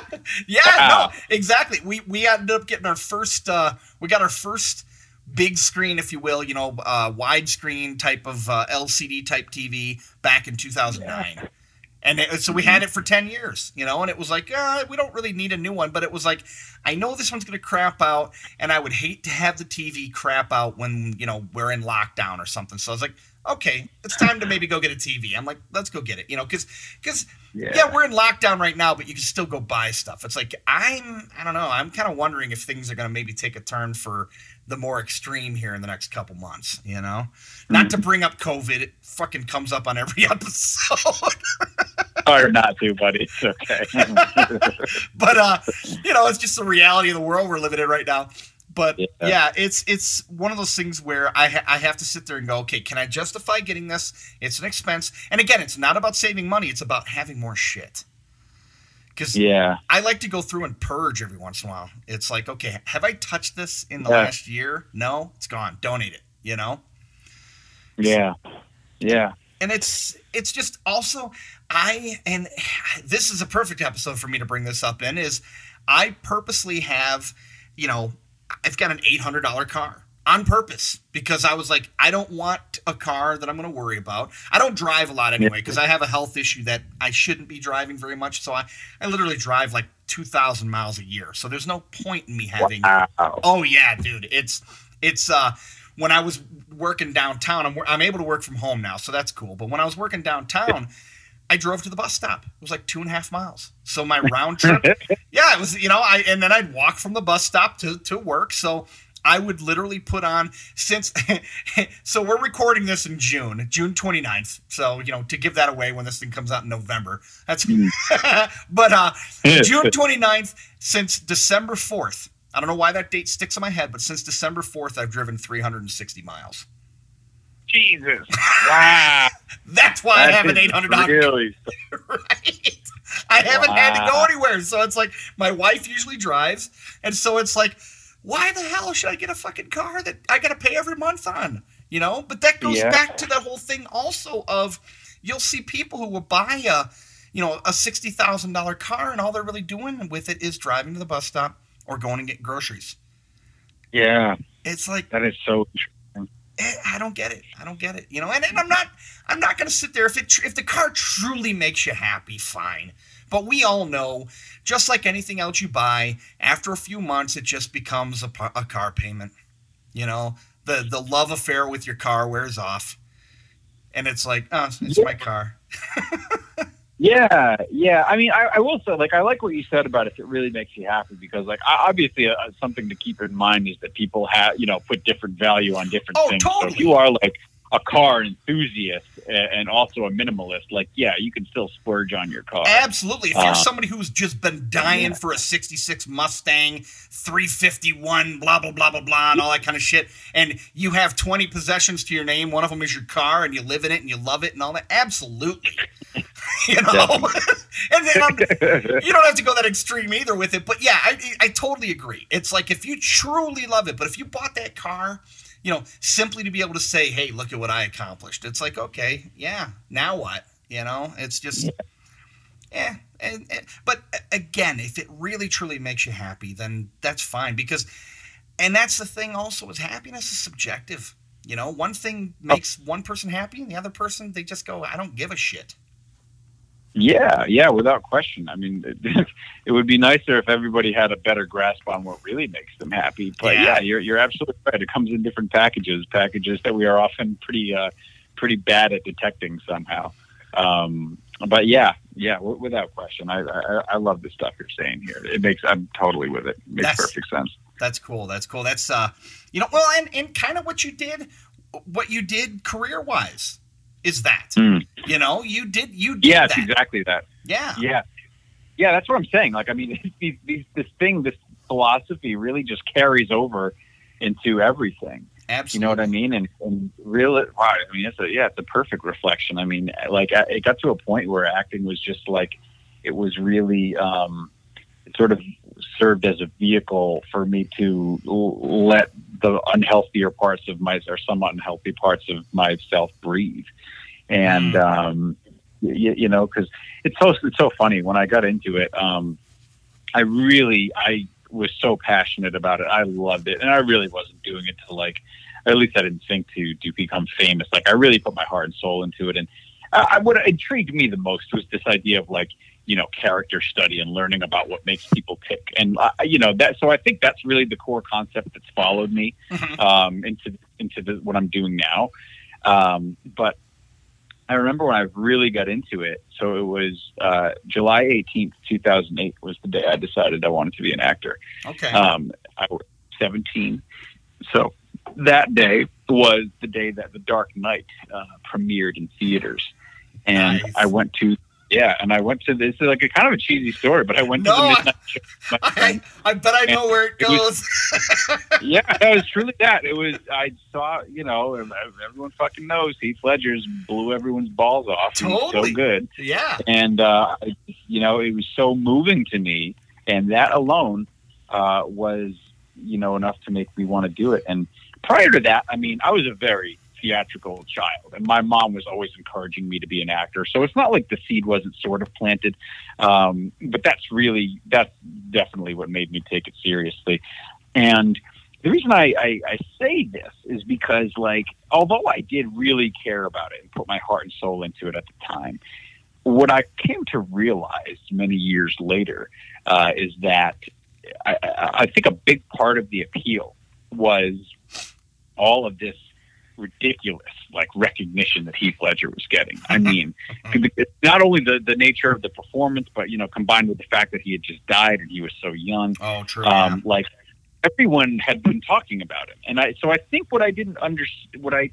[SPEAKER 2] Yeah,
[SPEAKER 3] Wow.
[SPEAKER 2] no, exactly. We we ended up getting our first. Uh, we got our first big screen, if you will, you know, uh, widescreen type of uh, LCD type TV back in 2009. And it, so we had it for 10 years, you know, and it was like, uh, we don't really need a new one. But it was like, I know this one's going to crap out, and I would hate to have the TV crap out when, you know, we're in lockdown or something. So I was like, okay, it's time to maybe go get a TV. I'm like, let's go get it, you know, because, because
[SPEAKER 3] Yeah.
[SPEAKER 2] yeah, we're in lockdown right now, but you can still go buy stuff. It's like I'm I don't know, I'm kind of wondering if things are going to maybe take a turn for the more extreme here in the next couple months, you know? Not to bring up COVID, it fucking comes up on every episode.
[SPEAKER 3] Or not to, buddy. It's okay.
[SPEAKER 2] but uh, you know, it's just the reality of the world we're living in right now. But yeah,
[SPEAKER 3] Yeah.
[SPEAKER 2] it's it's one of those things where I ha- I have to sit there and go, okay, can I justify getting this? It's an expense, and again, it's not about saving money; it's about having more shit. Because
[SPEAKER 3] yeah.
[SPEAKER 2] I like to go through and purge every once in a while. It's like, okay, have I touched this in the
[SPEAKER 3] Yeah.
[SPEAKER 2] last year? No, it's gone. Donate it. You know,
[SPEAKER 3] Yeah. Yeah.
[SPEAKER 2] and it's it's just also I and this is a perfect episode for me to bring this up in is I purposely have, you know, I've got an eight hundred dollar car on purpose because I was like, I don't want a car that I'm going to worry about. I don't drive a lot anyway because I have a health issue that I shouldn't be driving very much. So I, I literally drive like two thousand miles a year. So there's no point in me having
[SPEAKER 3] Wow.
[SPEAKER 2] Oh yeah, dude. It's it's uh when I was working downtown, I'm I'm able to work from home now, so that's cool. But when I was working downtown, I drove to the bus stop. It was like two and a half miles. So my round trip, yeah, it was you know I and then I'd walk from the bus stop to to work. So I would literally put on since so we're recording this in June, June 29th. So, you know, to give that away when this thing comes out in November. That's but uh June 29th since December 4th. I don't know why that date sticks in my head, but since December 4th I've driven 360 miles.
[SPEAKER 3] Jesus. Wow.
[SPEAKER 2] That's why I have an $800
[SPEAKER 3] Really?
[SPEAKER 2] right? I haven't had to go anywhere. So it's like my wife usually drives. And so it's like, why the hell should I get a fucking car that I got to pay every month on? You know? But that goes
[SPEAKER 3] Yeah.
[SPEAKER 2] back to that whole thing also of you'll see people who will buy a, you know, a $60,000 car and all they're really doing with it is driving to the bus stop or going and get groceries.
[SPEAKER 3] Yeah.
[SPEAKER 2] It's like
[SPEAKER 3] That is so
[SPEAKER 2] eh, I don't get it. I don't get it. You know, and, and I'm not. I'm not going to sit there if it if the car truly makes you happy, fine. But we all know, just like anything else you buy, after a few months, it just becomes a, a car payment. You know, the the love affair with your car wears off, and it's like, oh, it's my car.
[SPEAKER 3] Yeah, yeah. I mean, I, I will say, like, I like what you said about if it really makes you happy, because, like, obviously, uh, something to keep in mind is that people have, you know, put different value on different
[SPEAKER 2] Oh,
[SPEAKER 3] things. So
[SPEAKER 2] totally.
[SPEAKER 3] if you are like a car enthusiast and also a minimalist, like, yeah, you can still splurge on your car.
[SPEAKER 2] Absolutely. If you're
[SPEAKER 3] Uh,
[SPEAKER 2] somebody who's just been dying
[SPEAKER 3] yeah.
[SPEAKER 2] for a 66 Mustang, 351, blah, blah, blah, blah, blah, and all that kind of shit, and you have 20 possessions to your name, one of them is your car, and you live in it and you love it and all that, absolutely. you know, and then you don't have to go that extreme either with it. But yeah, I, I totally agree. It's like if you truly love it, but if you bought that car, you know, simply to be able to say, "Hey, look at what I accomplished," it's like, okay, yeah, now what? You know, it's just, yeah. Eh, and, and but eh, again, if it really truly makes you happy, then that's fine because, and that's the thing. Also, is happiness is subjective. You know, one thing oh. makes one person happy, and the other person they just go, "I don't give a shit."
[SPEAKER 3] Yeah, yeah, without question. I mean, it, it would be nicer if everybody had a better grasp on what really makes them happy. But
[SPEAKER 2] Yeah.
[SPEAKER 3] yeah, you're you're absolutely right. It comes in different packages, packages that we are often pretty uh, pretty bad at detecting somehow. Um, but yeah, yeah, w- without question. I, I I love the stuff you're saying here. It makes I'm totally with it. Makes
[SPEAKER 2] That's-
[SPEAKER 3] perfect sense.
[SPEAKER 2] That's cool. That's cool. That's uh, you know, well, and and kind of what you did, what you did career wise, is that
[SPEAKER 3] Mm.
[SPEAKER 2] you know you did you did
[SPEAKER 3] Yeah,
[SPEAKER 2] that.
[SPEAKER 3] exactly that.
[SPEAKER 2] Yeah.
[SPEAKER 3] Yeah, yeah, that's what I'm saying. Like, I mean, these, these, this thing, this philosophy, really just carries over into everything.
[SPEAKER 2] Absolutely.
[SPEAKER 3] You know what I mean? And and really, wow, I mean, it's a yeah, it's a perfect reflection. I mean, like I- it got to a point where acting was just like it was really um, sort of served as a vehicle for me to l- let the unhealthier parts of my or somewhat unhealthy parts of myself breathe. And
[SPEAKER 2] Mm.
[SPEAKER 3] um, you, you know, because it's so it's so funny when I got into it. Um, I really I was so passionate about it. I loved it, and I really wasn't doing it to like, at least I didn't think to to become famous. Like I really put my heart and soul into it, and I, I, what intrigued me the most was this idea of like you know character study and learning about what makes people tick, and uh, you know that. So I think that's really the core concept that's followed me
[SPEAKER 2] Mhm.
[SPEAKER 3] um, into into the, what I'm doing now. Um, but I remember when I really got into it. So it was uh, July 18th, 2008 was the day I decided I wanted to be an actor.
[SPEAKER 2] Okay.
[SPEAKER 3] Um, I was 17. So that day was the day that The Dark Knight uh, premiered in theaters. And
[SPEAKER 2] Nice.
[SPEAKER 3] I went to, yeah, and I went to this, is like a kind of a cheesy story, but I went
[SPEAKER 2] No,
[SPEAKER 3] to the midnight show.
[SPEAKER 2] I. I bet I know where it
[SPEAKER 3] It was-
[SPEAKER 2] goes.
[SPEAKER 3] yeah, it was truly that. It was. I saw, you know, everyone fucking knows Heath Ledger's blew everyone's balls off.
[SPEAKER 2] Totally.
[SPEAKER 3] so good,
[SPEAKER 2] yeah.
[SPEAKER 3] and uh, you know, it was so moving to me, and that alone uh, was, you know, enough to make me want to do it. And prior to that, I mean, I was a very theatrical child, and my mom was always encouraging me to be an actor. So it's not like the seed wasn't sort of planted, um, but that's really that's definitely what made me take it seriously. And the reason I, I, I say this is because, like, although I did really care about it and put my heart and soul into it at the time, what I came to realize many years later uh, is that I, I, I think a big part of the appeal was all of this ridiculous like recognition that Heath Ledger was getting. I mean, not only the the nature of the performance, but you know, combined with the fact that he had just died and he was so young
[SPEAKER 2] Oh, true.
[SPEAKER 3] um, like everyone had been talking about him and i so i think what i didn't understand what i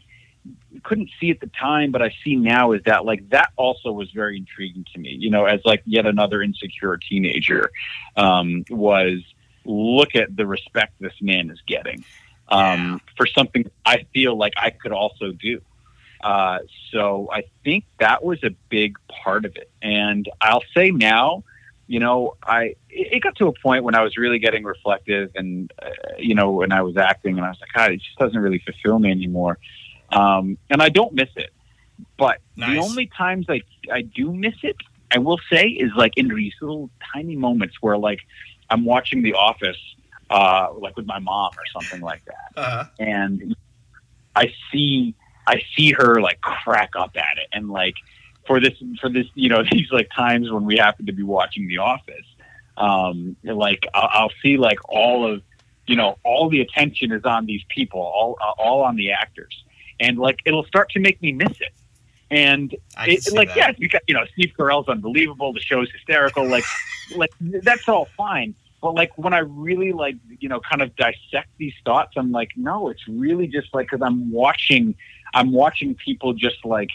[SPEAKER 3] couldn't see at the time but i see now is that like that also was very intriguing to me you know as like yet another insecure teenager um, was look at the respect this man is getting um, for something i feel like i could also do. Uh, so i think that was a big part of it. And i'll say now you know, I it got to a point when I was really getting reflective, and uh, you know, when I was acting, and I was like, God, it just doesn't really fulfill me anymore, um, and I don't miss it. But the only times I I do miss it, I will say, is like in these little tiny moments where like I'm watching The Office, uh, like with my mom or something like that.
[SPEAKER 2] Uh,
[SPEAKER 3] and I see I see her like crack up at it. And like for this for this you know these like times when we happen to be watching The Office um like I'll, I'll see like all of you know all the attention is on these people all uh, all on the actors. And like it'll start to make me miss it. And it, like
[SPEAKER 2] that.
[SPEAKER 3] yeah you got you know Steve Carell's unbelievable. The show's hysterical. Like like that's all fine but like when I really like you know kind of dissect these thoughts I'm like no it's really just like because I'm watching I'm watching people just like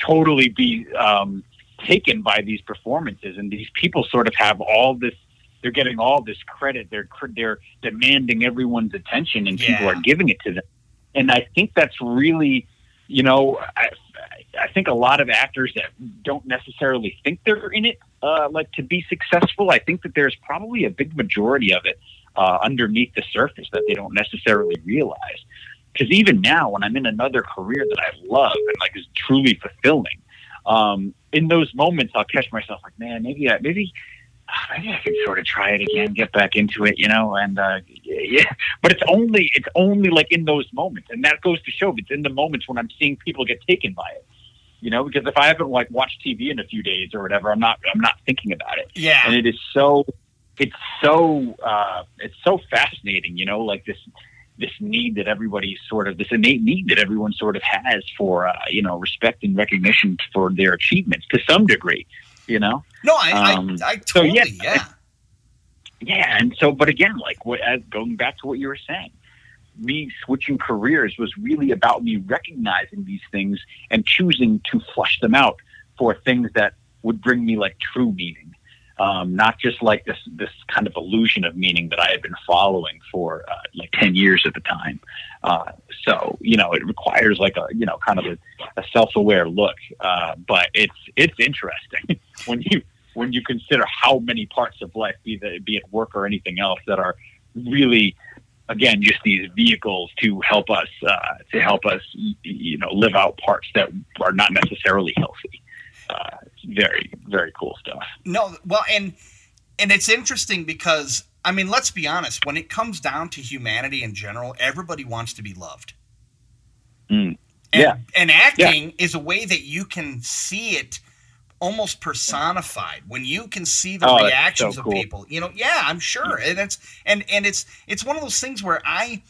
[SPEAKER 3] totally be um, taken by these performances. And these people sort of have all this they're getting all this credit. They're they're demanding everyone's attention and people are giving it to them. And I think that's really you know I, I think a lot of actors that don't necessarily think they're in it, uh, like to be successful. I think that there's probably a big majority of it uh, underneath the surface that they don't necessarily realize. Because even now, when I'm in another career that I love and like is truly fulfilling, um, in those moments I'll catch myself like, man, maybe I, maybe maybe I could sort of try it again, get back into it, you know, and uh, yeah. But it's only it's only like in those moments, and that goes to show it's in the moments when I'm seeing people get taken by it, you know. Because if I haven't like watched TV in a few days or whatever, I'm not I'm not thinking about it.
[SPEAKER 2] Yeah,
[SPEAKER 3] and it is so it's so uh, it's so fascinating, you know, like this this need that everybody sort of this innate need that everyone sort of has for uh, you know respect and recognition for their achievements to some degree you know
[SPEAKER 2] no i um, I, I, totally so yeah, yeah
[SPEAKER 3] yeah and so but again like what as going back to what you were saying me switching careers was really about me recognizing these things and choosing to flush them out for things that would bring me like true meaning um, not just like this this kind of illusion of meaning that I had been following for uh, like ten years at the time. Uh, so you know, it requires like a you know kind of a, a self aware look, uh, but it's it's interesting when you when you consider how many parts of life, be that be it work or anything else, that are really again just these vehicles to help us uh, to help us you know live out parts that are not necessarily healthy uh, very very cool stuff.
[SPEAKER 2] No, well, and and it's interesting because I mean, let's be honest. When it comes down to humanity in general, everybody wants to be loved.
[SPEAKER 3] Mm.
[SPEAKER 2] And,
[SPEAKER 3] yeah,
[SPEAKER 2] and acting yeah. is a way that you can see it almost personified when you can see the oh, reactions so cool. of people you know yeah i'm sure and it's and and it's it's one of those things where i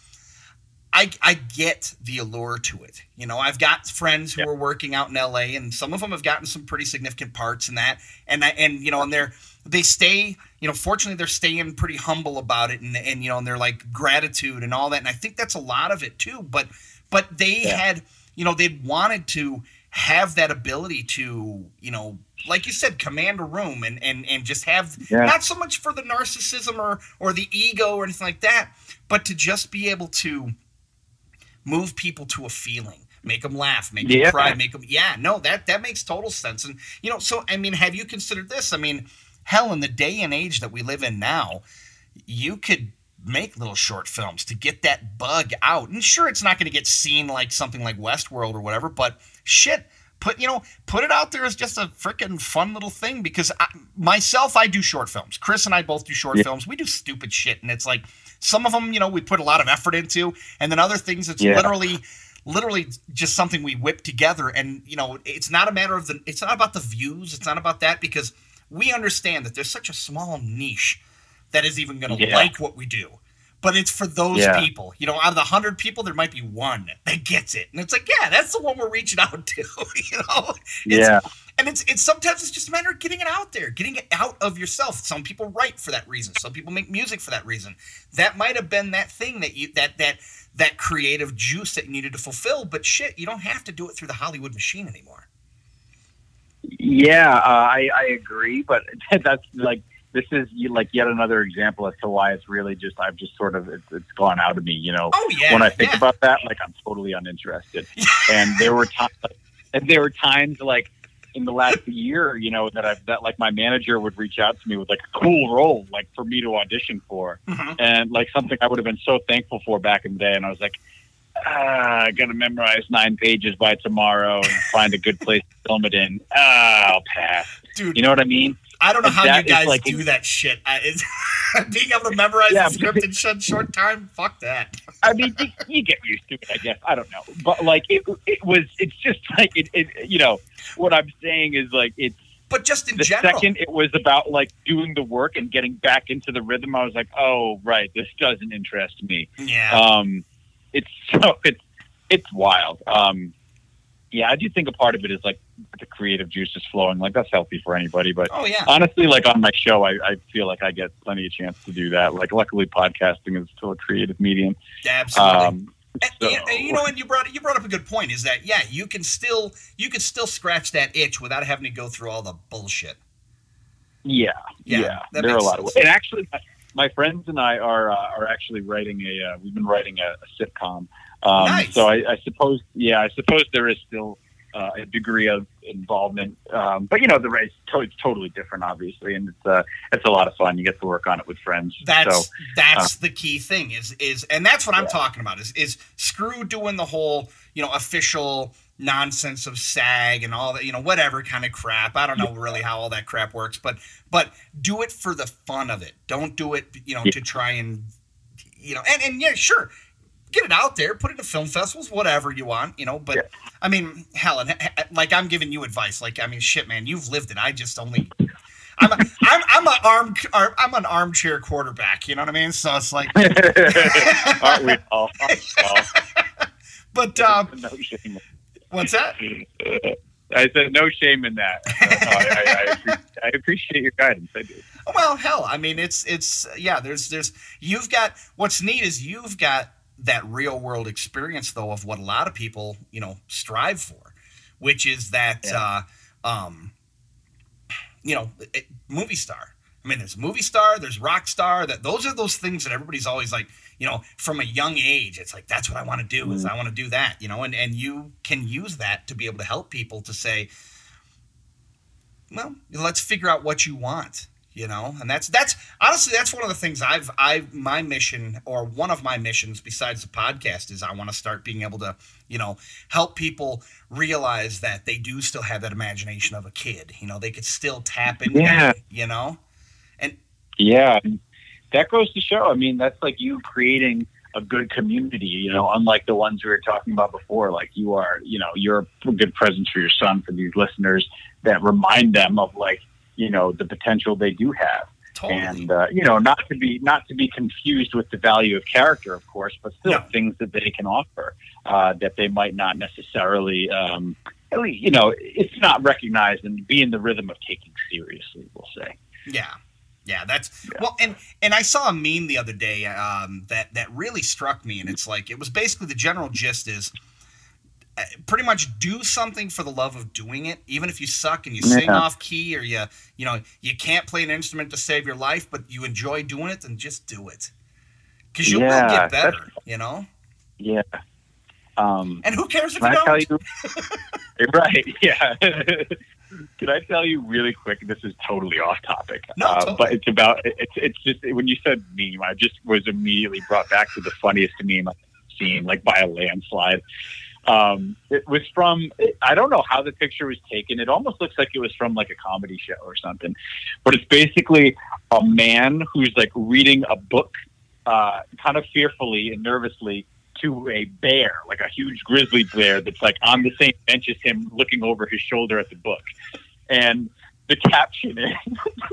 [SPEAKER 2] I, I get the allure to it. You know, I've got friends who are working out in LA and some of them have gotten some pretty significant parts in that. And I, and, you know, and they're, they stay, you know, fortunately they're staying pretty humble about it and, and, you know, and they're like gratitude and all that. And I think that's a lot of it too. But, but they yeah. had, you know, they'd wanted to have that ability to, you know, like you said, command a room and, and, and just have yeah. not so much for the narcissism or, or the ego or anything like that, but to just be able to, move people to a feeling make them laugh make yeah. them cry make them yeah no that that makes total sense and you know so i mean have you considered this i mean hell in the day and age that we live in now you could make little short films to get that bug out and sure it's not going to get seen like something like westworld or whatever but shit put you know put it out there as just a freaking fun little thing because I, myself i do short films chris and i both do short yeah. films we do stupid shit and it's like some of them, you know, we put a lot of effort into, and then other things, it's yeah. literally literally just something we whip together and you know it's not a matter of the it's not about the views it's not about that because we understand that there's such a small niche that is even going to yeah. like what we do but it's for those yeah. people you know out of the 100 people there might be one that gets it and it's like yeah that's the one we're reaching out to you know it's,
[SPEAKER 3] yeah
[SPEAKER 2] and it's it's sometimes it's just a matter of getting it out there, getting it out of yourself. Some people write for that reason. Some people make music for that reason. That might have been that thing that you that that that creative juice that you needed to fulfill. But shit, you don't have to do it through the Hollywood machine anymore.
[SPEAKER 3] Yeah, uh, I I agree, but that's like this is like yet another example as to why it's really just I've just sort of it's, it's gone out of me. You know,
[SPEAKER 2] oh, yeah,
[SPEAKER 3] when I think
[SPEAKER 2] yeah.
[SPEAKER 3] about that, like I'm totally uninterested. and there were times, and there were times like in the last year, you know, that I've that like my manager would reach out to me with like a cool role, like for me to audition for, mm-hmm. and like something I would have been so thankful for back in the day. And I was like, ah, I got to memorize nine pages by tomorrow and find a good place to film it in. Ah, I'll pass. Dude, you know what I mean?
[SPEAKER 2] I don't know how you guys like, do that shit. I, being able to memorize yeah, the script in short, short time, fuck that.
[SPEAKER 3] I mean, you, you, get used to it, I guess. I don't know, but like it, it was. It's just like it, it. You know, what I'm saying is like it's.
[SPEAKER 2] But just in
[SPEAKER 3] the
[SPEAKER 2] general,
[SPEAKER 3] second it was about like doing the work and getting back into the rhythm, I was like, oh right, this doesn't interest me.
[SPEAKER 2] Yeah.
[SPEAKER 3] Um, it's so it's it's wild. Um, yeah, I do think a part of it is like the creative juice is flowing. Like that's healthy for anybody. But
[SPEAKER 2] oh, yeah.
[SPEAKER 3] honestly, like on my show, I, I feel like I get plenty of chance to do that. Like luckily, podcasting is still a creative medium.
[SPEAKER 2] Absolutely. Um, so. and, you know, and you brought you brought up a good point. Is that yeah, you can still you can still scratch that itch without having to go through all the bullshit.
[SPEAKER 3] Yeah, yeah, yeah. there are a lot sense. of ways. And actually, my, my, friends and I are uh, are actually writing a. Uh, we've been writing a, a sitcom um,
[SPEAKER 2] nice.
[SPEAKER 3] So I, I, suppose, yeah, I suppose there is still uh, a degree of involvement. Um, but you know, the race to- it's totally different, obviously, and it's uh, it's a lot of fun. You get to work on it with friends.
[SPEAKER 2] That's
[SPEAKER 3] so,
[SPEAKER 2] that's the key thing is is and that's what I'm talking about is is screw doing the whole you know official nonsense of SAG and all that you know whatever kind of crap. I don't know really how all that crap works, but but do it for the fun of it. Don't do it you know
[SPEAKER 3] Yeah.
[SPEAKER 2] to try and you know and and yeah sure get it out there, put it in film festivals, whatever you want, you know. But
[SPEAKER 3] Yeah.
[SPEAKER 2] I mean, Helen, like I'm giving you advice. Like I mean, shit, man, you've lived it. I just only. I'm a, I'm I'm an arm I'm an armchair quarterback. You know what I mean? So it's like,
[SPEAKER 3] aren't we all? Aren't we all?
[SPEAKER 2] but um,
[SPEAKER 3] no shame.
[SPEAKER 2] what's that?
[SPEAKER 3] I said no shame in that. So, no, I, I, I, I appreciate your guidance. I do.
[SPEAKER 2] Well, hell, I mean, it's it's yeah. There's there's you've got what's neat is you've got that real world experience though of what a lot of people you know strive for, which is that uh, um, you know it, movie star. I mean, there's movie star, there's rock star. That those are those things that everybody's always like, you know, from a young age. It's like that's what I want to do. Is I want to do that, you know, and and you can use that to be able to help people to say, well, let's figure out what you want, you know, and that's that's honestly that's one of the things I've I my mission or one of my missions besides the podcast is I want to start being able to you know help people realize that they do still have that imagination of a kid, you know, they could still tap into
[SPEAKER 3] Yeah.
[SPEAKER 2] that, you know,
[SPEAKER 3] and Yeah, that goes to show. I mean, that's like you creating a good community. You know, unlike the ones we were talking about before. Like you are, you know, you're a good presence for your son for these listeners that remind them of like, you know, the potential they do have.
[SPEAKER 2] totally.
[SPEAKER 3] and uh, you know not to be not to be confused with the value of character of course but still
[SPEAKER 2] No.
[SPEAKER 3] things that they can offer uh, that they might not necessarily um, at least you know it's not recognized and be in the rhythm of taking seriously we'll say
[SPEAKER 2] Yeah. Yeah, that's
[SPEAKER 3] Yeah.
[SPEAKER 2] well, and and I saw a meme the other day um, that that really struck me, and it's like it was basically the general gist is pretty much do something for the love of doing it, even if you suck and you sing
[SPEAKER 3] Yeah.
[SPEAKER 2] off key or you you know you can't play an instrument to save your life, but you enjoy doing it, then just do it because you will get better, you know.
[SPEAKER 3] yeah um,
[SPEAKER 2] And who cares if you
[SPEAKER 3] I tell
[SPEAKER 2] don't?
[SPEAKER 3] you right yeah can I tell you really quick this is totally off topic
[SPEAKER 2] No,
[SPEAKER 3] uh,
[SPEAKER 2] totally.
[SPEAKER 3] but it's about it's it's just when you said meme I just was immediately brought back to the funniest meme I've seen like by a landslide um, it was from I don't know how the picture was taken. It almost looks like it was from like a comedy show or something. But it's basically a man who's like reading a book, uh, kind of fearfully and nervously to a bear, like a huge grizzly bear that's like on the same bench as him, looking over his shoulder at the book. And the caption is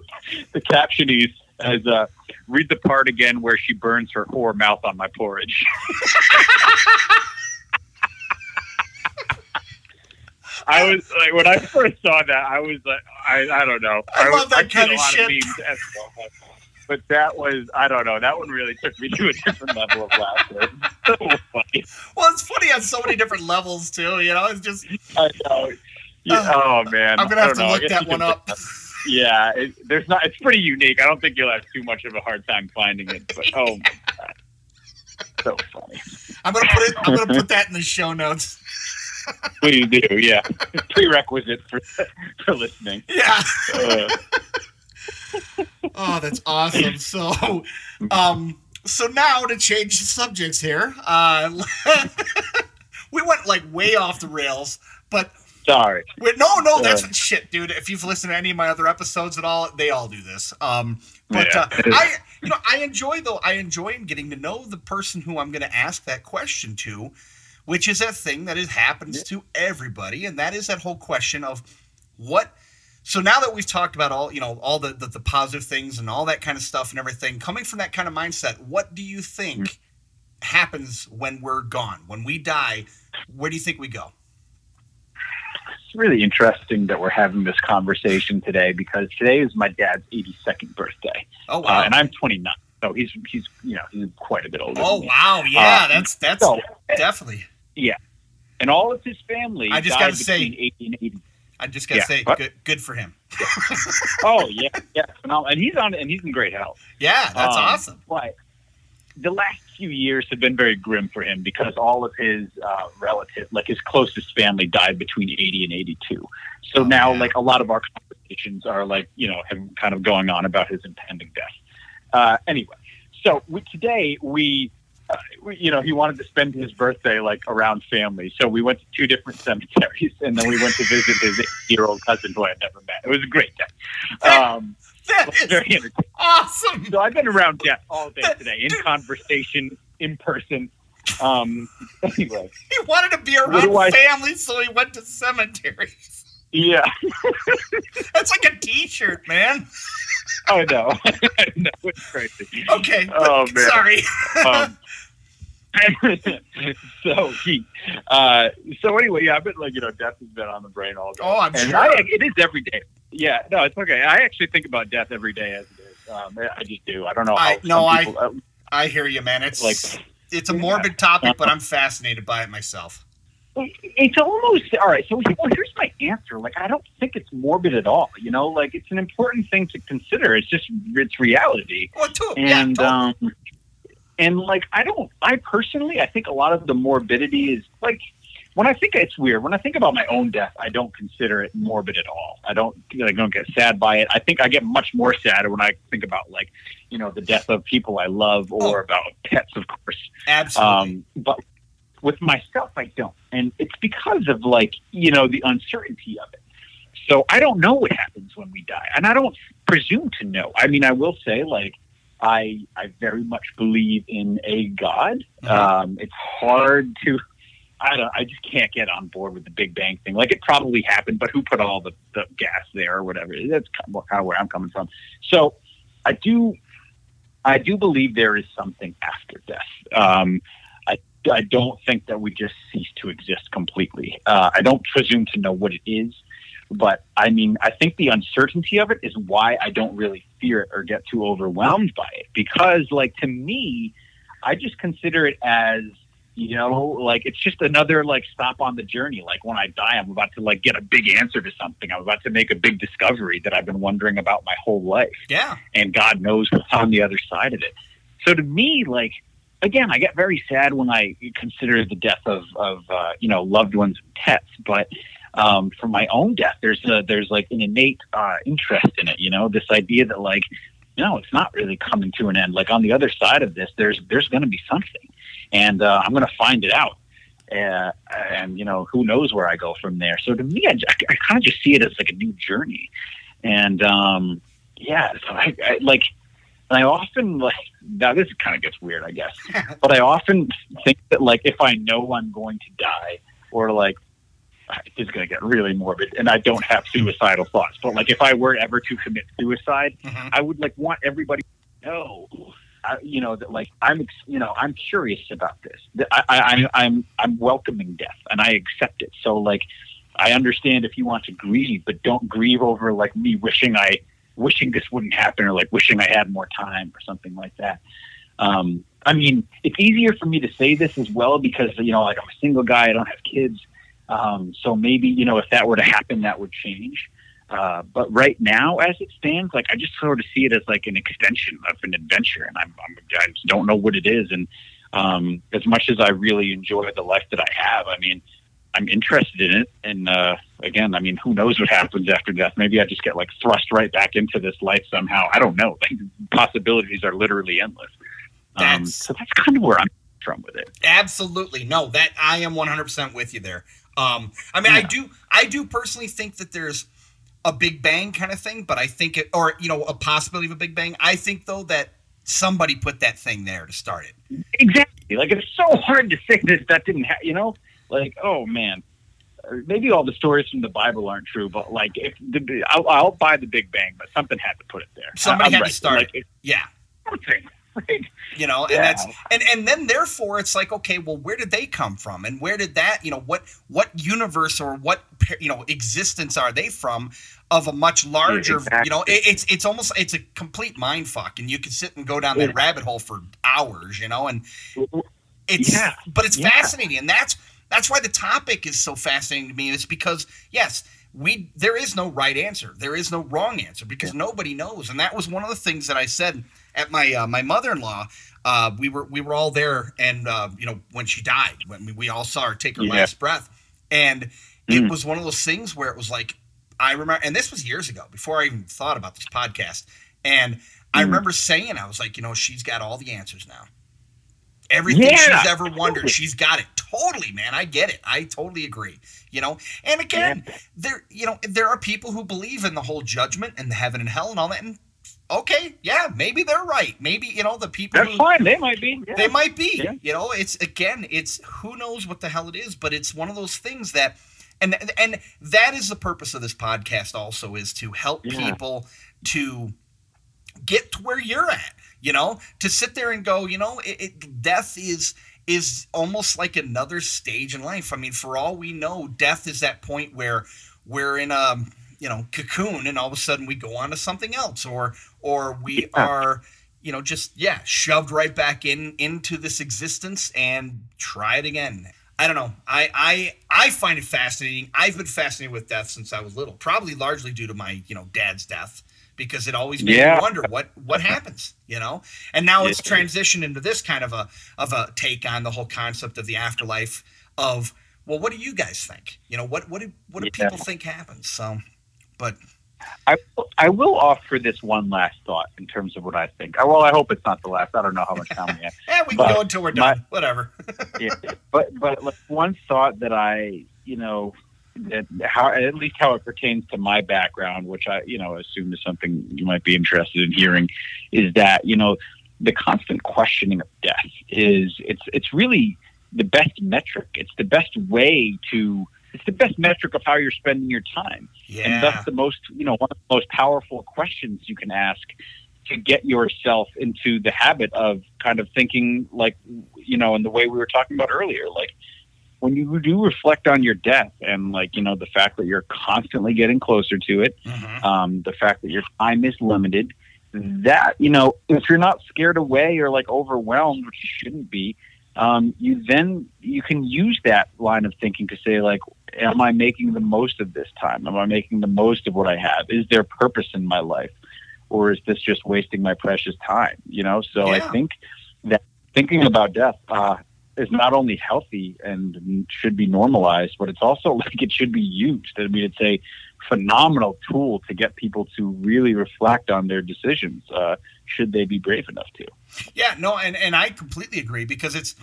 [SPEAKER 3] the caption is as uh, read the part again where she burns her whore mouth on my porridge. I was like, when I first saw that, I was like, I, I don't know.
[SPEAKER 2] I love
[SPEAKER 3] was,
[SPEAKER 2] that
[SPEAKER 3] I've
[SPEAKER 2] kind of shit.
[SPEAKER 3] as well, but that was, I don't know, that one really took me to a different level of laughter. so funny.
[SPEAKER 2] Well, it's funny on so many different levels too. You know, it's just
[SPEAKER 3] I know. Yeah, oh man,
[SPEAKER 2] I'm gonna have to
[SPEAKER 3] know.
[SPEAKER 2] Look that one up.
[SPEAKER 3] Yeah, it, there's not. It's pretty unique. I don't think you'll have too much of a hard time finding it. But oh my god, so funny.
[SPEAKER 2] I'm gonna put it. I'm gonna put that in the show notes.
[SPEAKER 3] Please do. Yeah, prerequisite for for listening.
[SPEAKER 2] Yeah.
[SPEAKER 3] Uh,
[SPEAKER 2] Oh, that's awesome. So, um, so now to change subjects here, uh, we went like way off the rails, but
[SPEAKER 3] sorry.
[SPEAKER 2] we no, no, that's shit, dude. If you've listened to any of my other episodes at all, they all do this. Um, but
[SPEAKER 3] Yeah.
[SPEAKER 2] uh, I, you know, I enjoy though. I enjoy in getting to know the person who I'm going to ask that question to, which is a thing that is happens to everybody, and that is that whole question of what. So now that we've talked about all, you know, all the, the the positive things and all that kind of stuff and everything, coming from that kind of mindset, what do you think happens when we're gone, when we die? Where do you think we go?
[SPEAKER 3] It's really interesting that we're having this conversation today because today is my dad's 82nd birthday,
[SPEAKER 2] Oh
[SPEAKER 3] uh,
[SPEAKER 2] wow!
[SPEAKER 3] and I'm 29. So he's he's you know he's quite a bit older.
[SPEAKER 2] Oh wow! Yeah,
[SPEAKER 3] Uh,
[SPEAKER 2] that's that's
[SPEAKER 3] So
[SPEAKER 2] definitely. Yeah.
[SPEAKER 3] And all of his family
[SPEAKER 2] I just
[SPEAKER 3] died
[SPEAKER 2] gotta say-
[SPEAKER 3] between 80 and 80.
[SPEAKER 2] I just gotta
[SPEAKER 3] Yeah,
[SPEAKER 2] say,
[SPEAKER 3] what?
[SPEAKER 2] good, good for him.
[SPEAKER 3] Oh yeah, yeah, and he's on and he's in great health.
[SPEAKER 2] Yeah, that's
[SPEAKER 3] Um,
[SPEAKER 2] awesome.
[SPEAKER 3] But the last few years have been very grim for him because all of his uh, relatives, like his closest family, died between 80 and 82. So
[SPEAKER 2] Oh,
[SPEAKER 3] now,
[SPEAKER 2] yeah.
[SPEAKER 3] like a lot of our conversations are like, you know, him kind of going on about his impending death. Uh, anyway, so we, today we, uh, we, you know, he wanted to spend his birthday like around family. So we went to two different cemeteries, and then we went to visit his eight-year-old cousin who I had never met. It was a great day. Um,
[SPEAKER 2] That is
[SPEAKER 3] very entertaining.
[SPEAKER 2] awesome.
[SPEAKER 3] So I've been around death all day today, in conversation, in person. Um, anyway,
[SPEAKER 2] He wanted to be around
[SPEAKER 3] do I-
[SPEAKER 2] family, so he went to cemeteries.
[SPEAKER 3] Yeah,
[SPEAKER 2] That's like a T-shirt, man.
[SPEAKER 3] I know. I know it's crazy.
[SPEAKER 2] Okay.
[SPEAKER 3] Oh, man.
[SPEAKER 2] Sorry.
[SPEAKER 3] Um, so he, uh, so anyway, yeah, I've been like you know, death has been on the brain all day.
[SPEAKER 2] Oh, I'm
[SPEAKER 3] and
[SPEAKER 2] sure.
[SPEAKER 3] I, it is every day. Yeah, no, it's okay. I actually think about death every day as it is. Um, I just do. I don't know how
[SPEAKER 2] I- no,
[SPEAKER 3] some
[SPEAKER 2] I-
[SPEAKER 3] uh,
[SPEAKER 2] I hear you, man. It's
[SPEAKER 3] like
[SPEAKER 2] it's a morbid topic, but I'm fascinated by it myself.
[SPEAKER 3] It's almost all right. So well, here's my answer. Like I don't think it's morbid at all. You know, like it's an important thing to consider. It's just it's reality.
[SPEAKER 2] Well, too.
[SPEAKER 3] and
[SPEAKER 2] yeah,
[SPEAKER 3] um and like i don't i personally i think a lot of the morbidity is like when i think it's weird when i think about my own death i don't consider it morbid at all i don't i don't get sad by it i think i get much more sad when i think about like you know the death of people i love or
[SPEAKER 2] Oh.
[SPEAKER 3] about pets of course
[SPEAKER 2] Absolutely.
[SPEAKER 3] um but with myself i don't and it's because of like you know the uncertainty of it. So i don't know what happens when we die. And i don't presume to know. I mean i will say like i i very much believe in a god.
[SPEAKER 2] Mhm.
[SPEAKER 3] um it's hard to i don't i just can't get on board with the big bang thing. Like it probably happened but who put all the, the gas there or whatever? That's kind of, kind of where i'm coming from. So i do i do believe there is something after death. Um I don't think that we just cease to exist completely. Uh, I don't presume to know what it is, but I mean, I think the uncertainty of it is why I don't really fear it or get too overwhelmed by it. Because, like, to me, I just consider it as, you know, like it's just another like stop on the journey. Like when I die, I'm about to like get a big answer to something. I'm about to make a big discovery that I've been wondering about my whole life
[SPEAKER 2] yeah.
[SPEAKER 3] and God knows what's on the other side of it. So to me, like again, I get very sad when I consider the death of of uh, you know loved ones and pets, but um, for my own death, there's a, there's like an innate uh, interest in it. You know, this idea that like no, it's not really coming to an end. Like on the other side of this, there's there's going to be something, and uh, I'm going to find it out. Uh, and you know who knows where I go from there. So to me, I, I kind of just see it as like a new journey, and um, yeah, so I, I like, and I often like now this kind of gets weird, I guess, but I often think that like if I know I'm going to die, or like it's going to get really morbid, and I don't have suicidal thoughts, but like if I were ever to commit suicide,
[SPEAKER 2] Mhm.
[SPEAKER 3] I would like want everybody to know, uh, you know, that like I'm, ex- you know, I'm curious about this. That I, I, I- I'm, I'm welcoming death, and I accept it. So like, I understand if you want to grieve, but don't grieve over like me wishing I, wishing this wouldn't happen, or like wishing I had more time, or something like that. Um, I mean, it's easier for me to say this as well because you know, like I'm a single guy, I don't have kids. Um, so maybe you know, if that were to happen, that would change. Uh, but right now, as it stands, like I just sort of see it as like an extension of an adventure, and I'm, I'm I just don't know what it is. And um, as much as I really enjoy the life that I have, I mean, I'm interested in it. And uh, again, I mean, who knows what happens after death? Maybe I just get like thrust right back into this life somehow. I don't know. Like, possibilities are literally endless. Um,
[SPEAKER 2] That's-
[SPEAKER 3] so that's kind of where I'm from with it.
[SPEAKER 2] Absolutely. No, that I am 100% with you there. Um, I mean, I do, I do personally think that there's a Big Bang kind of thing, but I think it, or you know, a possibility of a Big Bang. I think though that somebody put that thing there to start it.
[SPEAKER 3] Exactly. Like it's so hard to say that that didn't happen. You know, like oh man, maybe all the stories from the Bible aren't true, but like if the, I'll, I'll buy the Big Bang, but something had to put it there.
[SPEAKER 2] Somebody
[SPEAKER 3] I'm
[SPEAKER 2] had to start
[SPEAKER 3] Like,
[SPEAKER 2] it. Yeah.
[SPEAKER 3] something. Right?
[SPEAKER 2] you know and
[SPEAKER 3] Yeah.
[SPEAKER 2] that's and and then therefore it's like okay well where did they come from and where did that you know what what universe or what you know existence are they from of a much larger
[SPEAKER 3] exactly.
[SPEAKER 2] you know it, it's it's almost it's a complete mind fuck and you can sit and go down that
[SPEAKER 3] Yeah.
[SPEAKER 2] rabbit hole for hours you know and mm-hmm. it's
[SPEAKER 3] Yeah.
[SPEAKER 2] but it's fascinating and that's that's why the topic is so fascinating to me is because yes we there is no right answer there is no wrong answer because nobody knows and that was one of the things that i said at my uh, my mother-in-law uh, we were we were all there, and uh, you know when she died, when we, we all saw her take her
[SPEAKER 3] Yeah.
[SPEAKER 2] last breath, and it
[SPEAKER 3] Mm.
[SPEAKER 2] was one of those things where it was like I remember, and this was years ago before I even thought about this podcast, and I
[SPEAKER 3] Mm.
[SPEAKER 2] remember saying, I was like, you know, she's got all the answers now. Everything
[SPEAKER 3] Yeah,
[SPEAKER 2] she's ever wondered,
[SPEAKER 3] totally.
[SPEAKER 2] she's got it. Totally, man. I get it. I totally agree. You know, and again, there, you know, there are people who believe in the whole judgment and the heaven and hell and all that. And okay, yeah, maybe they're right. Maybe you know the people
[SPEAKER 3] That's
[SPEAKER 2] who
[SPEAKER 3] fine. They might be. Yeah.
[SPEAKER 2] they might be.
[SPEAKER 3] Yeah.
[SPEAKER 2] You know, it's again, it's who knows what the hell it is, but it's one of those things that, and and that is the purpose of this podcast. Also, is to help
[SPEAKER 3] Yeah.
[SPEAKER 2] people to get to where you're at. You know, to sit there and go, you know, it, it, death is is almost like another stage in life. I mean, for all we know, death is that point where we're in a you know cocoon, and all of a sudden we go on to something else, or or we
[SPEAKER 3] Yeah.
[SPEAKER 2] are you know just yeah shoved right back in into this existence and try it again. I don't know. I I I find it fascinating. I've been fascinated with death since I was little, probably largely due to my you know dad's death because it always made
[SPEAKER 3] Yeah.
[SPEAKER 2] me wonder what what happens, you know. And now it's transitioned into this kind of a of a take on the whole concept of the afterlife. Of well, what do you guys think? You know, what what do what do
[SPEAKER 3] Yeah.
[SPEAKER 2] people think happens? So, but
[SPEAKER 3] I, I will offer this one last thought in terms of what I think. Well, I hope it's not the last. I don't know how much time we have.
[SPEAKER 2] eh, we can
[SPEAKER 3] But
[SPEAKER 2] go until we're
[SPEAKER 3] my-
[SPEAKER 2] done. Whatever.
[SPEAKER 3] yeah. But but like, one thought that I you know that how at least how it pertains to my background, which I you know assume is something you might be interested in hearing, is that you know the constant questioning of death is it's it's really the best metric. It's the best way to it's the best metric of how you're spending your time. and
[SPEAKER 2] Yeah.
[SPEAKER 3] that's the most you know one of the most powerful questions you can ask to get yourself into the habit of kind of thinking like you know in the way we were talking about earlier like when you do reflect on your death and like you know the fact that you're constantly getting closer to it
[SPEAKER 2] Mhm.
[SPEAKER 3] um, the fact that your time is limited that you know if you're not scared away or like overwhelmed which you shouldn't be um, you then you can use that line of thinking to say like am i making the most of this time am i making the most of what i have is there purpose in my life or is this just wasting my precious time you know so
[SPEAKER 2] Yeah.
[SPEAKER 3] i think that thinking about death uh, is not only healthy and should be normalized but it's also like it should be used i mean it's a phenomenal tool to get people to really reflect on their decisions uh, should they be brave enough to
[SPEAKER 2] Yeah, no, and, and I completely agree because it's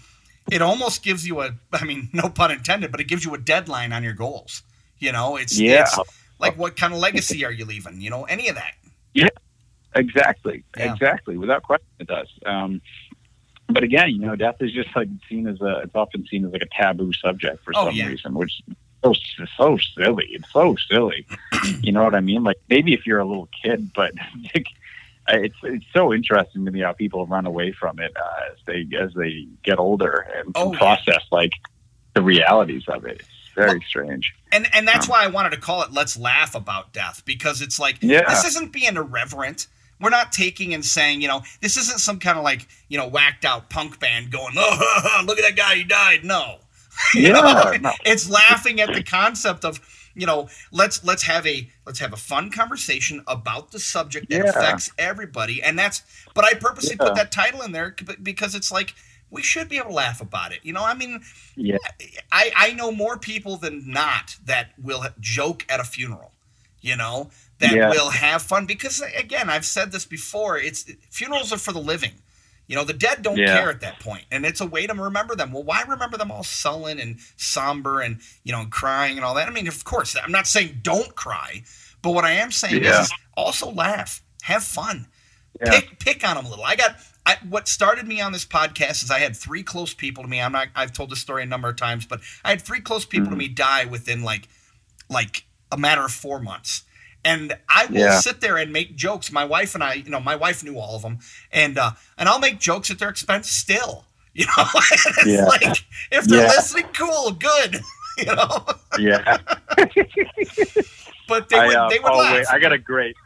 [SPEAKER 2] it almost gives you a I mean, no pun intended, but it gives you a deadline on your goals. You know, it's
[SPEAKER 3] Yeah.
[SPEAKER 2] it's like what kind of legacy are you leaving? You know, any of that.
[SPEAKER 3] Yeah, exactly.
[SPEAKER 2] Yeah.
[SPEAKER 3] Exactly. Without question, it does. Um, but again, you know, death is just like seen as a. It's often seen as like a taboo subject for
[SPEAKER 2] Oh,
[SPEAKER 3] some
[SPEAKER 2] yeah.
[SPEAKER 3] reason, which is so so silly. It's so silly. you know what I mean? Like maybe if you're a little kid, but like, it's it's so interesting to me how people run away from it uh, as they as they get older and
[SPEAKER 2] Oh, yeah.
[SPEAKER 3] process like the realities of it. It's very
[SPEAKER 2] Well,
[SPEAKER 3] strange.
[SPEAKER 2] And and that's
[SPEAKER 3] Um,
[SPEAKER 2] why I wanted to call it "Let's Laugh About Death" because it's like
[SPEAKER 3] Yeah.
[SPEAKER 2] this isn't being irreverent. We're not taking and saying, you know, this isn't some kind of like, you know, whacked out punk band going, oh, look at that guy, he died. No, You know?
[SPEAKER 3] Yeah. No.
[SPEAKER 2] it's laughing at the concept of you know let's let's have a let's have a fun conversation about the subject that
[SPEAKER 3] Yeah.
[SPEAKER 2] affects everybody and that's but i purposely put that title in there because it's like we should be able to laugh about it you know i mean
[SPEAKER 3] Yeah.
[SPEAKER 2] i i know more people than not that will joke at a funeral you know that
[SPEAKER 3] Yeah.
[SPEAKER 2] will have fun because again i've said this before it's funerals are for the living you know, the dead don't
[SPEAKER 3] Yeah.
[SPEAKER 2] care at that point, and it's a way to remember them. Well, why remember them all sullen and somber and you know crying and all that? I mean, of course, I'm not saying don't cry, but what I am saying
[SPEAKER 3] Yeah.
[SPEAKER 2] is also laugh, have fun, pick pick on them a little. I got I, what started me on this podcast is I had three close people to me. I'm not. I've told this story a number of times, but I had three close people to
[SPEAKER 3] Mhm.
[SPEAKER 2] me die within like like a matter of four months. And I will
[SPEAKER 3] Yeah.
[SPEAKER 2] sit there and make jokes. My wife and I, you know, my wife knew all of them, and uh, and I'll make jokes at their expense still. You know, it's
[SPEAKER 3] Yeah.
[SPEAKER 2] like if they're
[SPEAKER 3] Yeah.
[SPEAKER 2] listening, cool, good. You know,
[SPEAKER 3] Yeah.
[SPEAKER 2] but they
[SPEAKER 3] I,
[SPEAKER 2] would
[SPEAKER 3] uh,
[SPEAKER 2] they would
[SPEAKER 3] oh,
[SPEAKER 2] laugh.
[SPEAKER 3] wait, I got a great.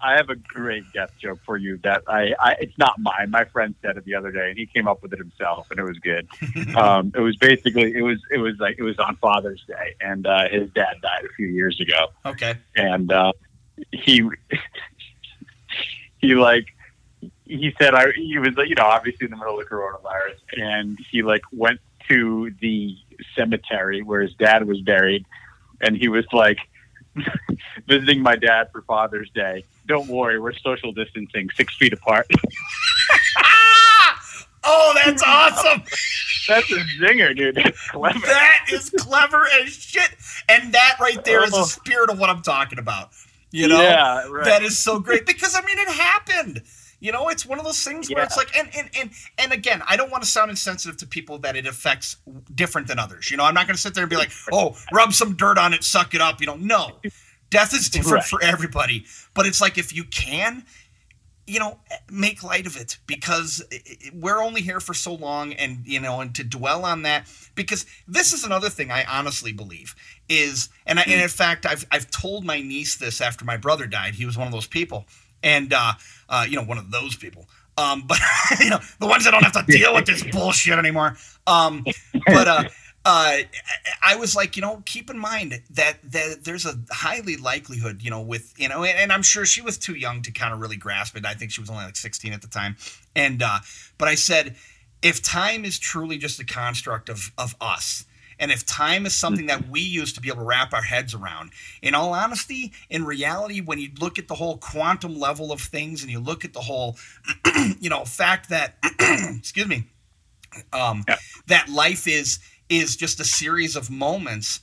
[SPEAKER 3] I have a great death joke for you that I, I. It's not mine. My friend said it the other day, and he came up with it himself, and it was good. um, it was basically it was it was like it was on Father's Day, and uh, his dad died a few years ago,
[SPEAKER 2] okay.
[SPEAKER 3] and uh, he he like he said I he was you know obviously in the middle of the coronavirus, and he like went to the cemetery where his dad was buried, and he was like visiting my dad for Father's Day. Don't worry, we're social distancing, six feet apart.
[SPEAKER 2] oh, that's awesome.
[SPEAKER 3] That's a zinger, dude. That's clever.
[SPEAKER 2] That is clever as shit. And that right there is the
[SPEAKER 3] Oh.
[SPEAKER 2] spirit of what I'm talking about. You know?
[SPEAKER 3] yeah, right.
[SPEAKER 2] That is so great because I mean it happened. You know, it's one of those things where
[SPEAKER 3] Yeah.
[SPEAKER 2] it's like, and and and and again, I don't want to sound insensitive to people that it affects different than others. You know, I'm not going to sit there and be like, oh, rub some dirt on it, suck it up. You know, no, death is different
[SPEAKER 3] Right.
[SPEAKER 2] for everybody. But it's like if you can, you know, make light of it because we're only here for so long, and you know, and to dwell on that because this is another thing I honestly believe is, and, I, and in fact, I've I've told my niece this after my brother died. He was one of those people, and uh, uh, you know, one of those people. Um, but you know, the ones that don't have to deal with this bullshit anymore. Um, but uh, uh, I was like, you know, keep in mind that, that there's a highly likelihood, you know, with you know, and, and I'm sure she was too young to kind of really grasp it. I think she was only like 16 at the time, and uh, but I said, if time is truly just a construct of of us. And if time is something that we use to be able to wrap our heads around, in all honesty, in reality, when you look at the whole quantum level of things and you look at the whole, you know, fact that, excuse me, um,
[SPEAKER 3] Yeah.
[SPEAKER 2] that life is is just a series of moments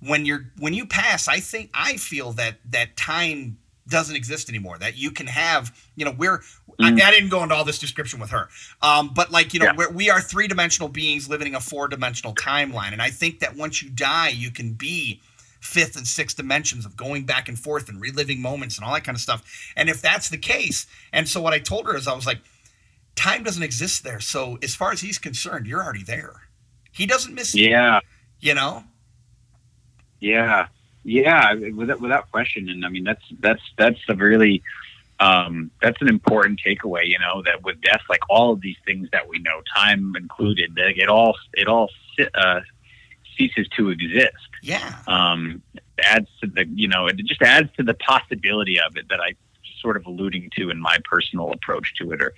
[SPEAKER 2] when you're when you pass i think i feel that that time doesn't exist anymore that you can have you know we're I, I didn't go into all this description with her um, but like you know
[SPEAKER 3] Yeah.
[SPEAKER 2] we're, we are three-dimensional beings living in a four-dimensional timeline and i think that once you die you can be fifth and sixth dimensions of going back and forth and reliving moments and all that kind of stuff and if that's the case and so what i told her is i was like time doesn't exist there so as far as he's concerned you're already there he doesn't miss
[SPEAKER 3] yeah,
[SPEAKER 2] you know
[SPEAKER 3] yeah, yeah. Without without question, and I mean that's that's that's a really um, that's an important takeaway. You know that with death, like all of these things that we know, time included, like it all it all uh, ceases to exist.
[SPEAKER 2] yeah
[SPEAKER 3] um, adds to the you know it just adds to the possibility of it that I sort of alluding to in my personal approach to it or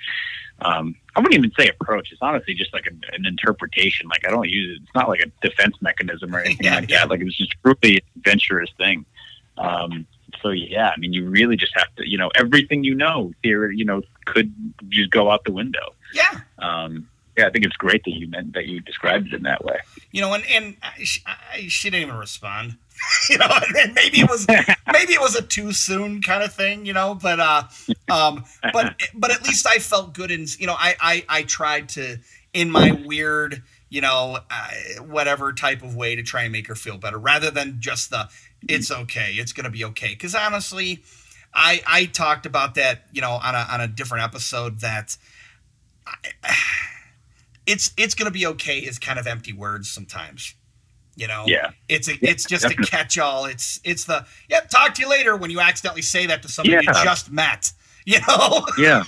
[SPEAKER 3] um, I wouldn't even say approach. It's honestly just like an, an interpretation. Like I don't use it. It's not like a defense mechanism or anything
[SPEAKER 2] Yeah,
[SPEAKER 3] like
[SPEAKER 2] yeah.
[SPEAKER 3] that. Like it's just truly an adventurous thing. Um, so yeah I mean you really just have to you know everything you know theory you know could just go out the window.
[SPEAKER 2] Yeah.
[SPEAKER 3] Um, yeah I think it's great that you meant that you described it in that way.
[SPEAKER 2] You know and and I, she, I, she didn't even respond you know and maybe it was maybe it was a too soon kind of thing you know but uh um but but at least i felt good and you know i i, I tried to in my weird you know uh, whatever type of way to try and make her feel better rather than just the it's okay it's gonna be okay. Because honestly i i talked about that you know on a on a different episode that I, it's it's gonna be okay is kind of empty words sometimes you know
[SPEAKER 3] yeah
[SPEAKER 2] it's a,
[SPEAKER 3] Yeah,
[SPEAKER 2] it's just a catch-all. It's it's the yep. Talk to you later when you accidentally say that to somebody you just met. You know,
[SPEAKER 3] yeah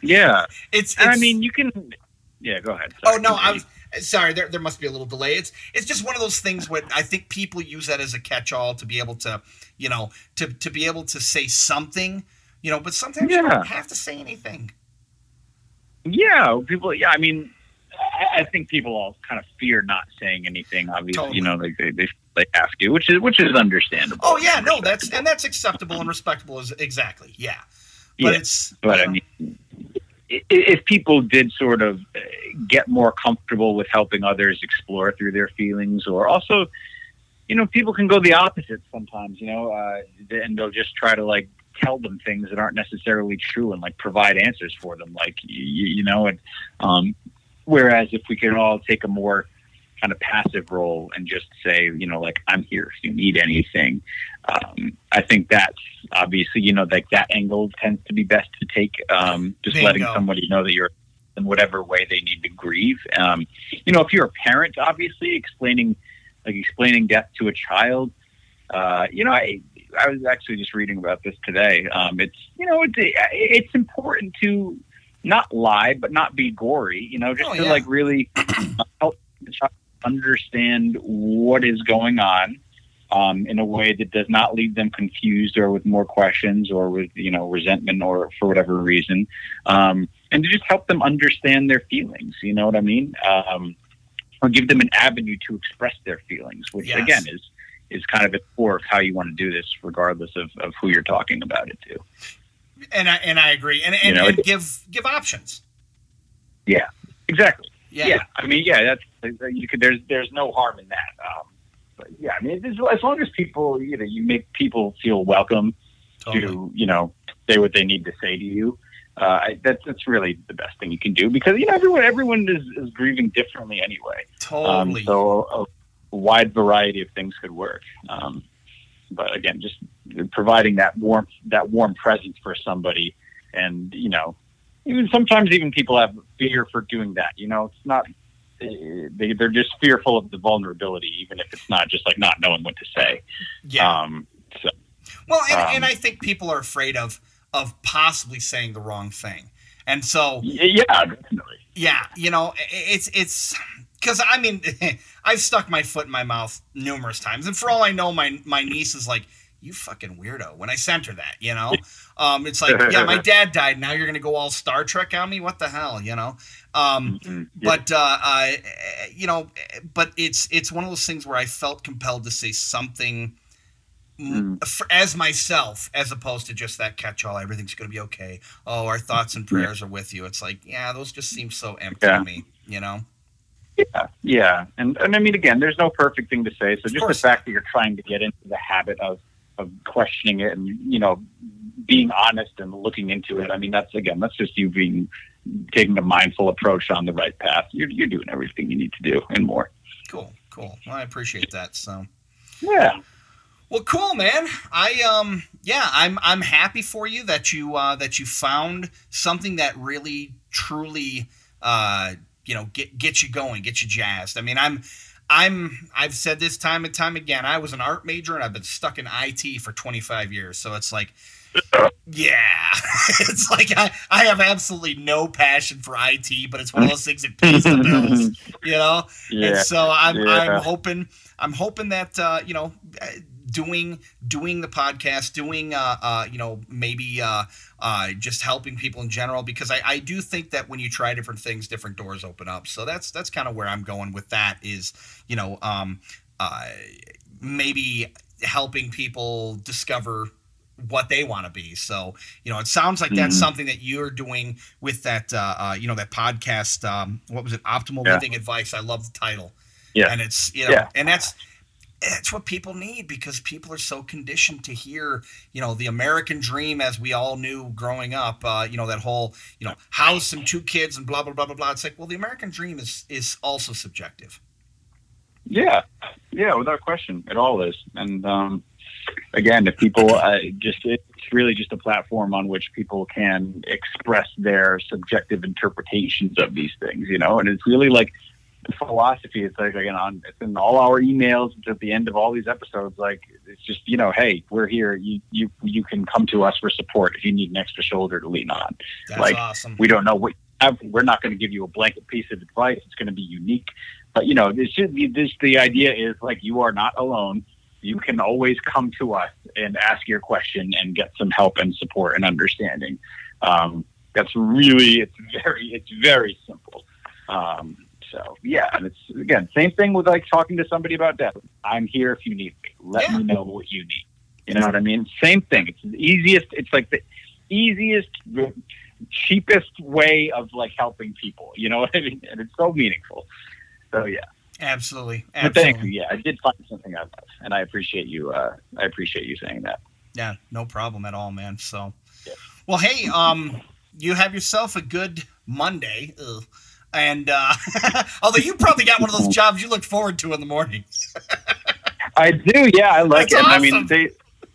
[SPEAKER 3] yeah
[SPEAKER 2] it's.
[SPEAKER 3] And I mean, you can. Yeah, go ahead.
[SPEAKER 2] oh no, I was sorry. There there must be a little delay. It's it's just one of those things where I think people use that as a catch-all to be able to, you know, to to be able to say something. You know, but sometimes you don't have to say anything.
[SPEAKER 3] Yeah, people. Yeah, I mean, I, I think people all kind of fear not saying anything. Obviously,
[SPEAKER 2] Totally.
[SPEAKER 3] you know, like they, they they have to, which is which is understandable.
[SPEAKER 2] Oh yeah, no, that's and that's acceptable and respectable. Is exactly yeah. But
[SPEAKER 3] Yeah,
[SPEAKER 2] it's
[SPEAKER 3] But I
[SPEAKER 2] uh,
[SPEAKER 3] mean, if people did sort of uh, get more comfortable with helping others explore through their feelings, or also, you know, people can go the opposite sometimes. You know, uh, and they'll just try to like tell them things that aren't necessarily true and like provide answers for them, like you, you know. And um, whereas if we can all take a more kind of passive role and just say, you know, like I'm here if you need anything. Um, I think that's obviously, you know, like that angle tends to be best to take. Um, just letting somebody know that you're in whatever way they need to grieve. Um, you know, if you're a parent, obviously explaining, like explaining death to a child. Uh, you know, I I was actually just reading about this today. Um, it's you know, it's it's important to not lie, but not be gory. You know, just
[SPEAKER 2] Oh,
[SPEAKER 3] to
[SPEAKER 2] yeah.
[SPEAKER 3] like really help the child understand what is going on um, in a way that does not leave them confused or with more questions or with you know resentment or for whatever reason. Um, and to just help them understand their feelings. You know what I mean? Um, or give them an avenue to express their feelings, which
[SPEAKER 2] Yes.
[SPEAKER 3] again is is kind of at core of how you want to do this, regardless of, of who you're talking about it to.
[SPEAKER 2] And I and I agree. And and,
[SPEAKER 3] You know,
[SPEAKER 2] and give give options. Yeah.
[SPEAKER 3] Exactly.
[SPEAKER 2] Yeah.
[SPEAKER 3] Yeah. I mean, yeah, that's you could. There's there's no harm in that. Um, but yeah, I mean, as long as people, you know, you make people feel welcome
[SPEAKER 2] Totally.
[SPEAKER 3] to, you know, say what they need to say to you. Uh, I, that's that's really the best thing you can do because you know everyone everyone is, is grieving differently anyway. Um,
[SPEAKER 2] Totally.
[SPEAKER 3] so a, a wide variety of things could work. Um, but again, just providing that warm that warm presence for somebody, and you know, even sometimes even people have fear for doing that. You know, it's not they they're just fearful of the vulnerability, even if it's not just like not knowing what to say.
[SPEAKER 2] yeah.
[SPEAKER 3] Um, so
[SPEAKER 2] Well, and,
[SPEAKER 3] Um,
[SPEAKER 2] and I think people are afraid of of possibly saying the wrong thing, and so
[SPEAKER 3] yeah, definitely.
[SPEAKER 2] yeah, you know, it's it's because I mean, I've stuck my foot in my mouth numerous times, and for all I know, my my niece is like. You fucking weirdo. When I sent her that, you know, um, it's like, yeah, my dad died. Now you're gonna go all Star Trek on me? What the hell, you know? Um,
[SPEAKER 3] Mhm. Yeah.
[SPEAKER 2] but uh, uh, you know, but it's it's one of those things where I felt compelled to say something m for, as myself, as opposed to just that catch-all. Everything's going to be okay. Oh, our thoughts and prayers are with you. It's like, yeah, those just seem so empty
[SPEAKER 3] Yeah.
[SPEAKER 2] to me. You know?
[SPEAKER 3] Yeah, yeah, and and I mean, again, there's no perfect thing to say. So just the fact that you're trying to get into the habit of of questioning it and you know being honest and looking into it. I mean, that's again, that's just you being taking a mindful approach on the right path. You're you're doing everything you need to do and more.
[SPEAKER 2] Cool, cool. Well, I appreciate that. So.
[SPEAKER 3] Yeah,
[SPEAKER 2] Well, cool, man. I um, yeah, I'm I'm happy for you that you uh, that you found something that really truly uh, you know get get you going, get you jazzed. I mean, I'm I'm I've said this time and time again. I was an art major and I've been stuck in IT for 25 years. So it's like yeah, it's like I, I have absolutely no passion for IT, but it's one of those things that pays the bills, you know.
[SPEAKER 3] yeah,
[SPEAKER 2] And so I'm
[SPEAKER 3] Yeah.
[SPEAKER 2] I'm hoping I'm hoping that uh, you know doing doing the podcast, doing uh, uh, you know maybe uh, uh, just helping people in general because I, I do think that when you try different things, different doors open up. So that's that's kind of where I'm going with that is you know um, uh, maybe helping people discover what they want to be. So, you know, it sounds like that's
[SPEAKER 3] Mhm.
[SPEAKER 2] something that you're doing with that, uh, uh, you know, that podcast. Um, what was it? Optimal
[SPEAKER 3] Yeah.
[SPEAKER 2] Living Advice. I love the title.
[SPEAKER 3] Yeah.
[SPEAKER 2] And it's, you know,
[SPEAKER 3] Yeah.
[SPEAKER 2] and that's, that's what people need because people are so conditioned to hear, you know, the American dream as we all knew growing up, uh, you know, that whole, you know, house and two kids and blah, blah, blah, blah, blah. It's like, well, the American dream is, is also subjective.
[SPEAKER 3] Yeah, yeah, without question, it all is. And um, again, if people uh, just it's really just a platform on which people can express their subjective interpretations of these things, you know. And it's really like philosophy. It's like again on it's in all our emails it's at the end of all these episodes. Like it's just you know, hey, we're here. You you you can come to us for support if you need an extra shoulder to lean on
[SPEAKER 2] That's
[SPEAKER 3] Like,
[SPEAKER 2] awesome.
[SPEAKER 3] we don't know what. We're not going to give you a blanket piece of advice. It's going to be unique. But you know, this should be this. The idea is like you are not alone. You can always come to us and ask your question and get some help and support and understanding. Um, that's really it's very it's very simple. Um, so yeah, and it's again same thing with like talking to somebody about death. I'm here if you need me. Let
[SPEAKER 2] Yeah.
[SPEAKER 3] me know what you need. You know what I mean? Same thing. It's the easiest. It's like the easiest cheapest way of like helping people. You know what I mean? And it's so meaningful. So yeah.
[SPEAKER 2] Absolutely.
[SPEAKER 3] But thank you. Yeah, I did find something out of and I appreciate you. Uh, I appreciate you saying that.
[SPEAKER 2] Yeah, no problem at all, man. So,
[SPEAKER 3] Yeah.
[SPEAKER 2] well, hey, um, you have yourself a good Monday. Ugh. And uh, although you probably got one of those jobs you look forward to in the morning.
[SPEAKER 3] I do. Yeah, I like
[SPEAKER 2] That's
[SPEAKER 3] it. I mean, they.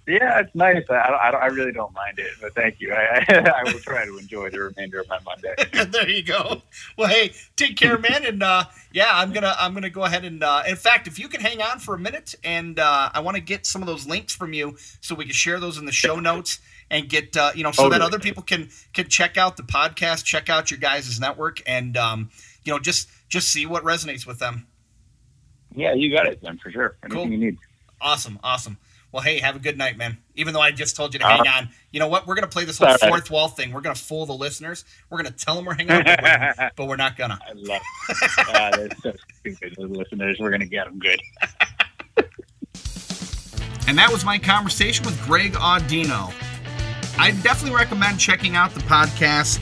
[SPEAKER 3] Yeah, it's nice. I, I, I really don't mind it, but thank you. I, I, I will try to enjoy the remainder of my Monday.
[SPEAKER 2] there you go. Well, hey, take care, man. And uh, yeah, I'm gonna I'm gonna go ahead and uh, in fact, if you can hang on for a minute, and uh, I want to get some of those links from you so we can share those in the show notes and get uh, you know so that other people can can check out the podcast, check out your guys' network, and um, you know just just see what resonates with them.
[SPEAKER 3] Yeah, you got it, then for sure. Anything
[SPEAKER 2] Cool.
[SPEAKER 3] you need.
[SPEAKER 2] Awesome, awesome. Well, hey, have a good night, man. Even though I just told you to hang
[SPEAKER 3] Uh,
[SPEAKER 2] on. You know what? We're going to play this whole
[SPEAKER 3] right.
[SPEAKER 2] fourth wall thing. We're going to fool the listeners. We're going to tell them we're hanging out, but we're, but we're not going to.
[SPEAKER 3] I love it. That's so stupid. The listeners, we're going to get them good.
[SPEAKER 2] And that was my conversation with Greg Audino. I definitely recommend checking out the podcast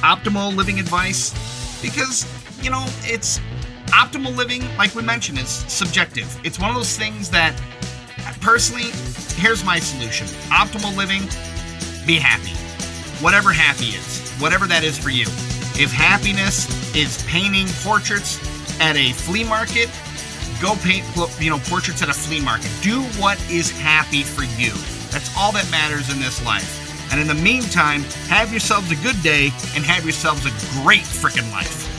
[SPEAKER 2] Optimal Living Advice because, you know, it's optimal living, like we mentioned, is subjective. It's one of those things that, personally, here's my solution optimal living, be happy. Whatever happy is, whatever that is for you. If happiness is painting portraits at a flea market, go paint you know portraits at a flea market do what is happy for you that's all that matters in this life and in the meantime have yourselves a good day and have yourselves a great freaking life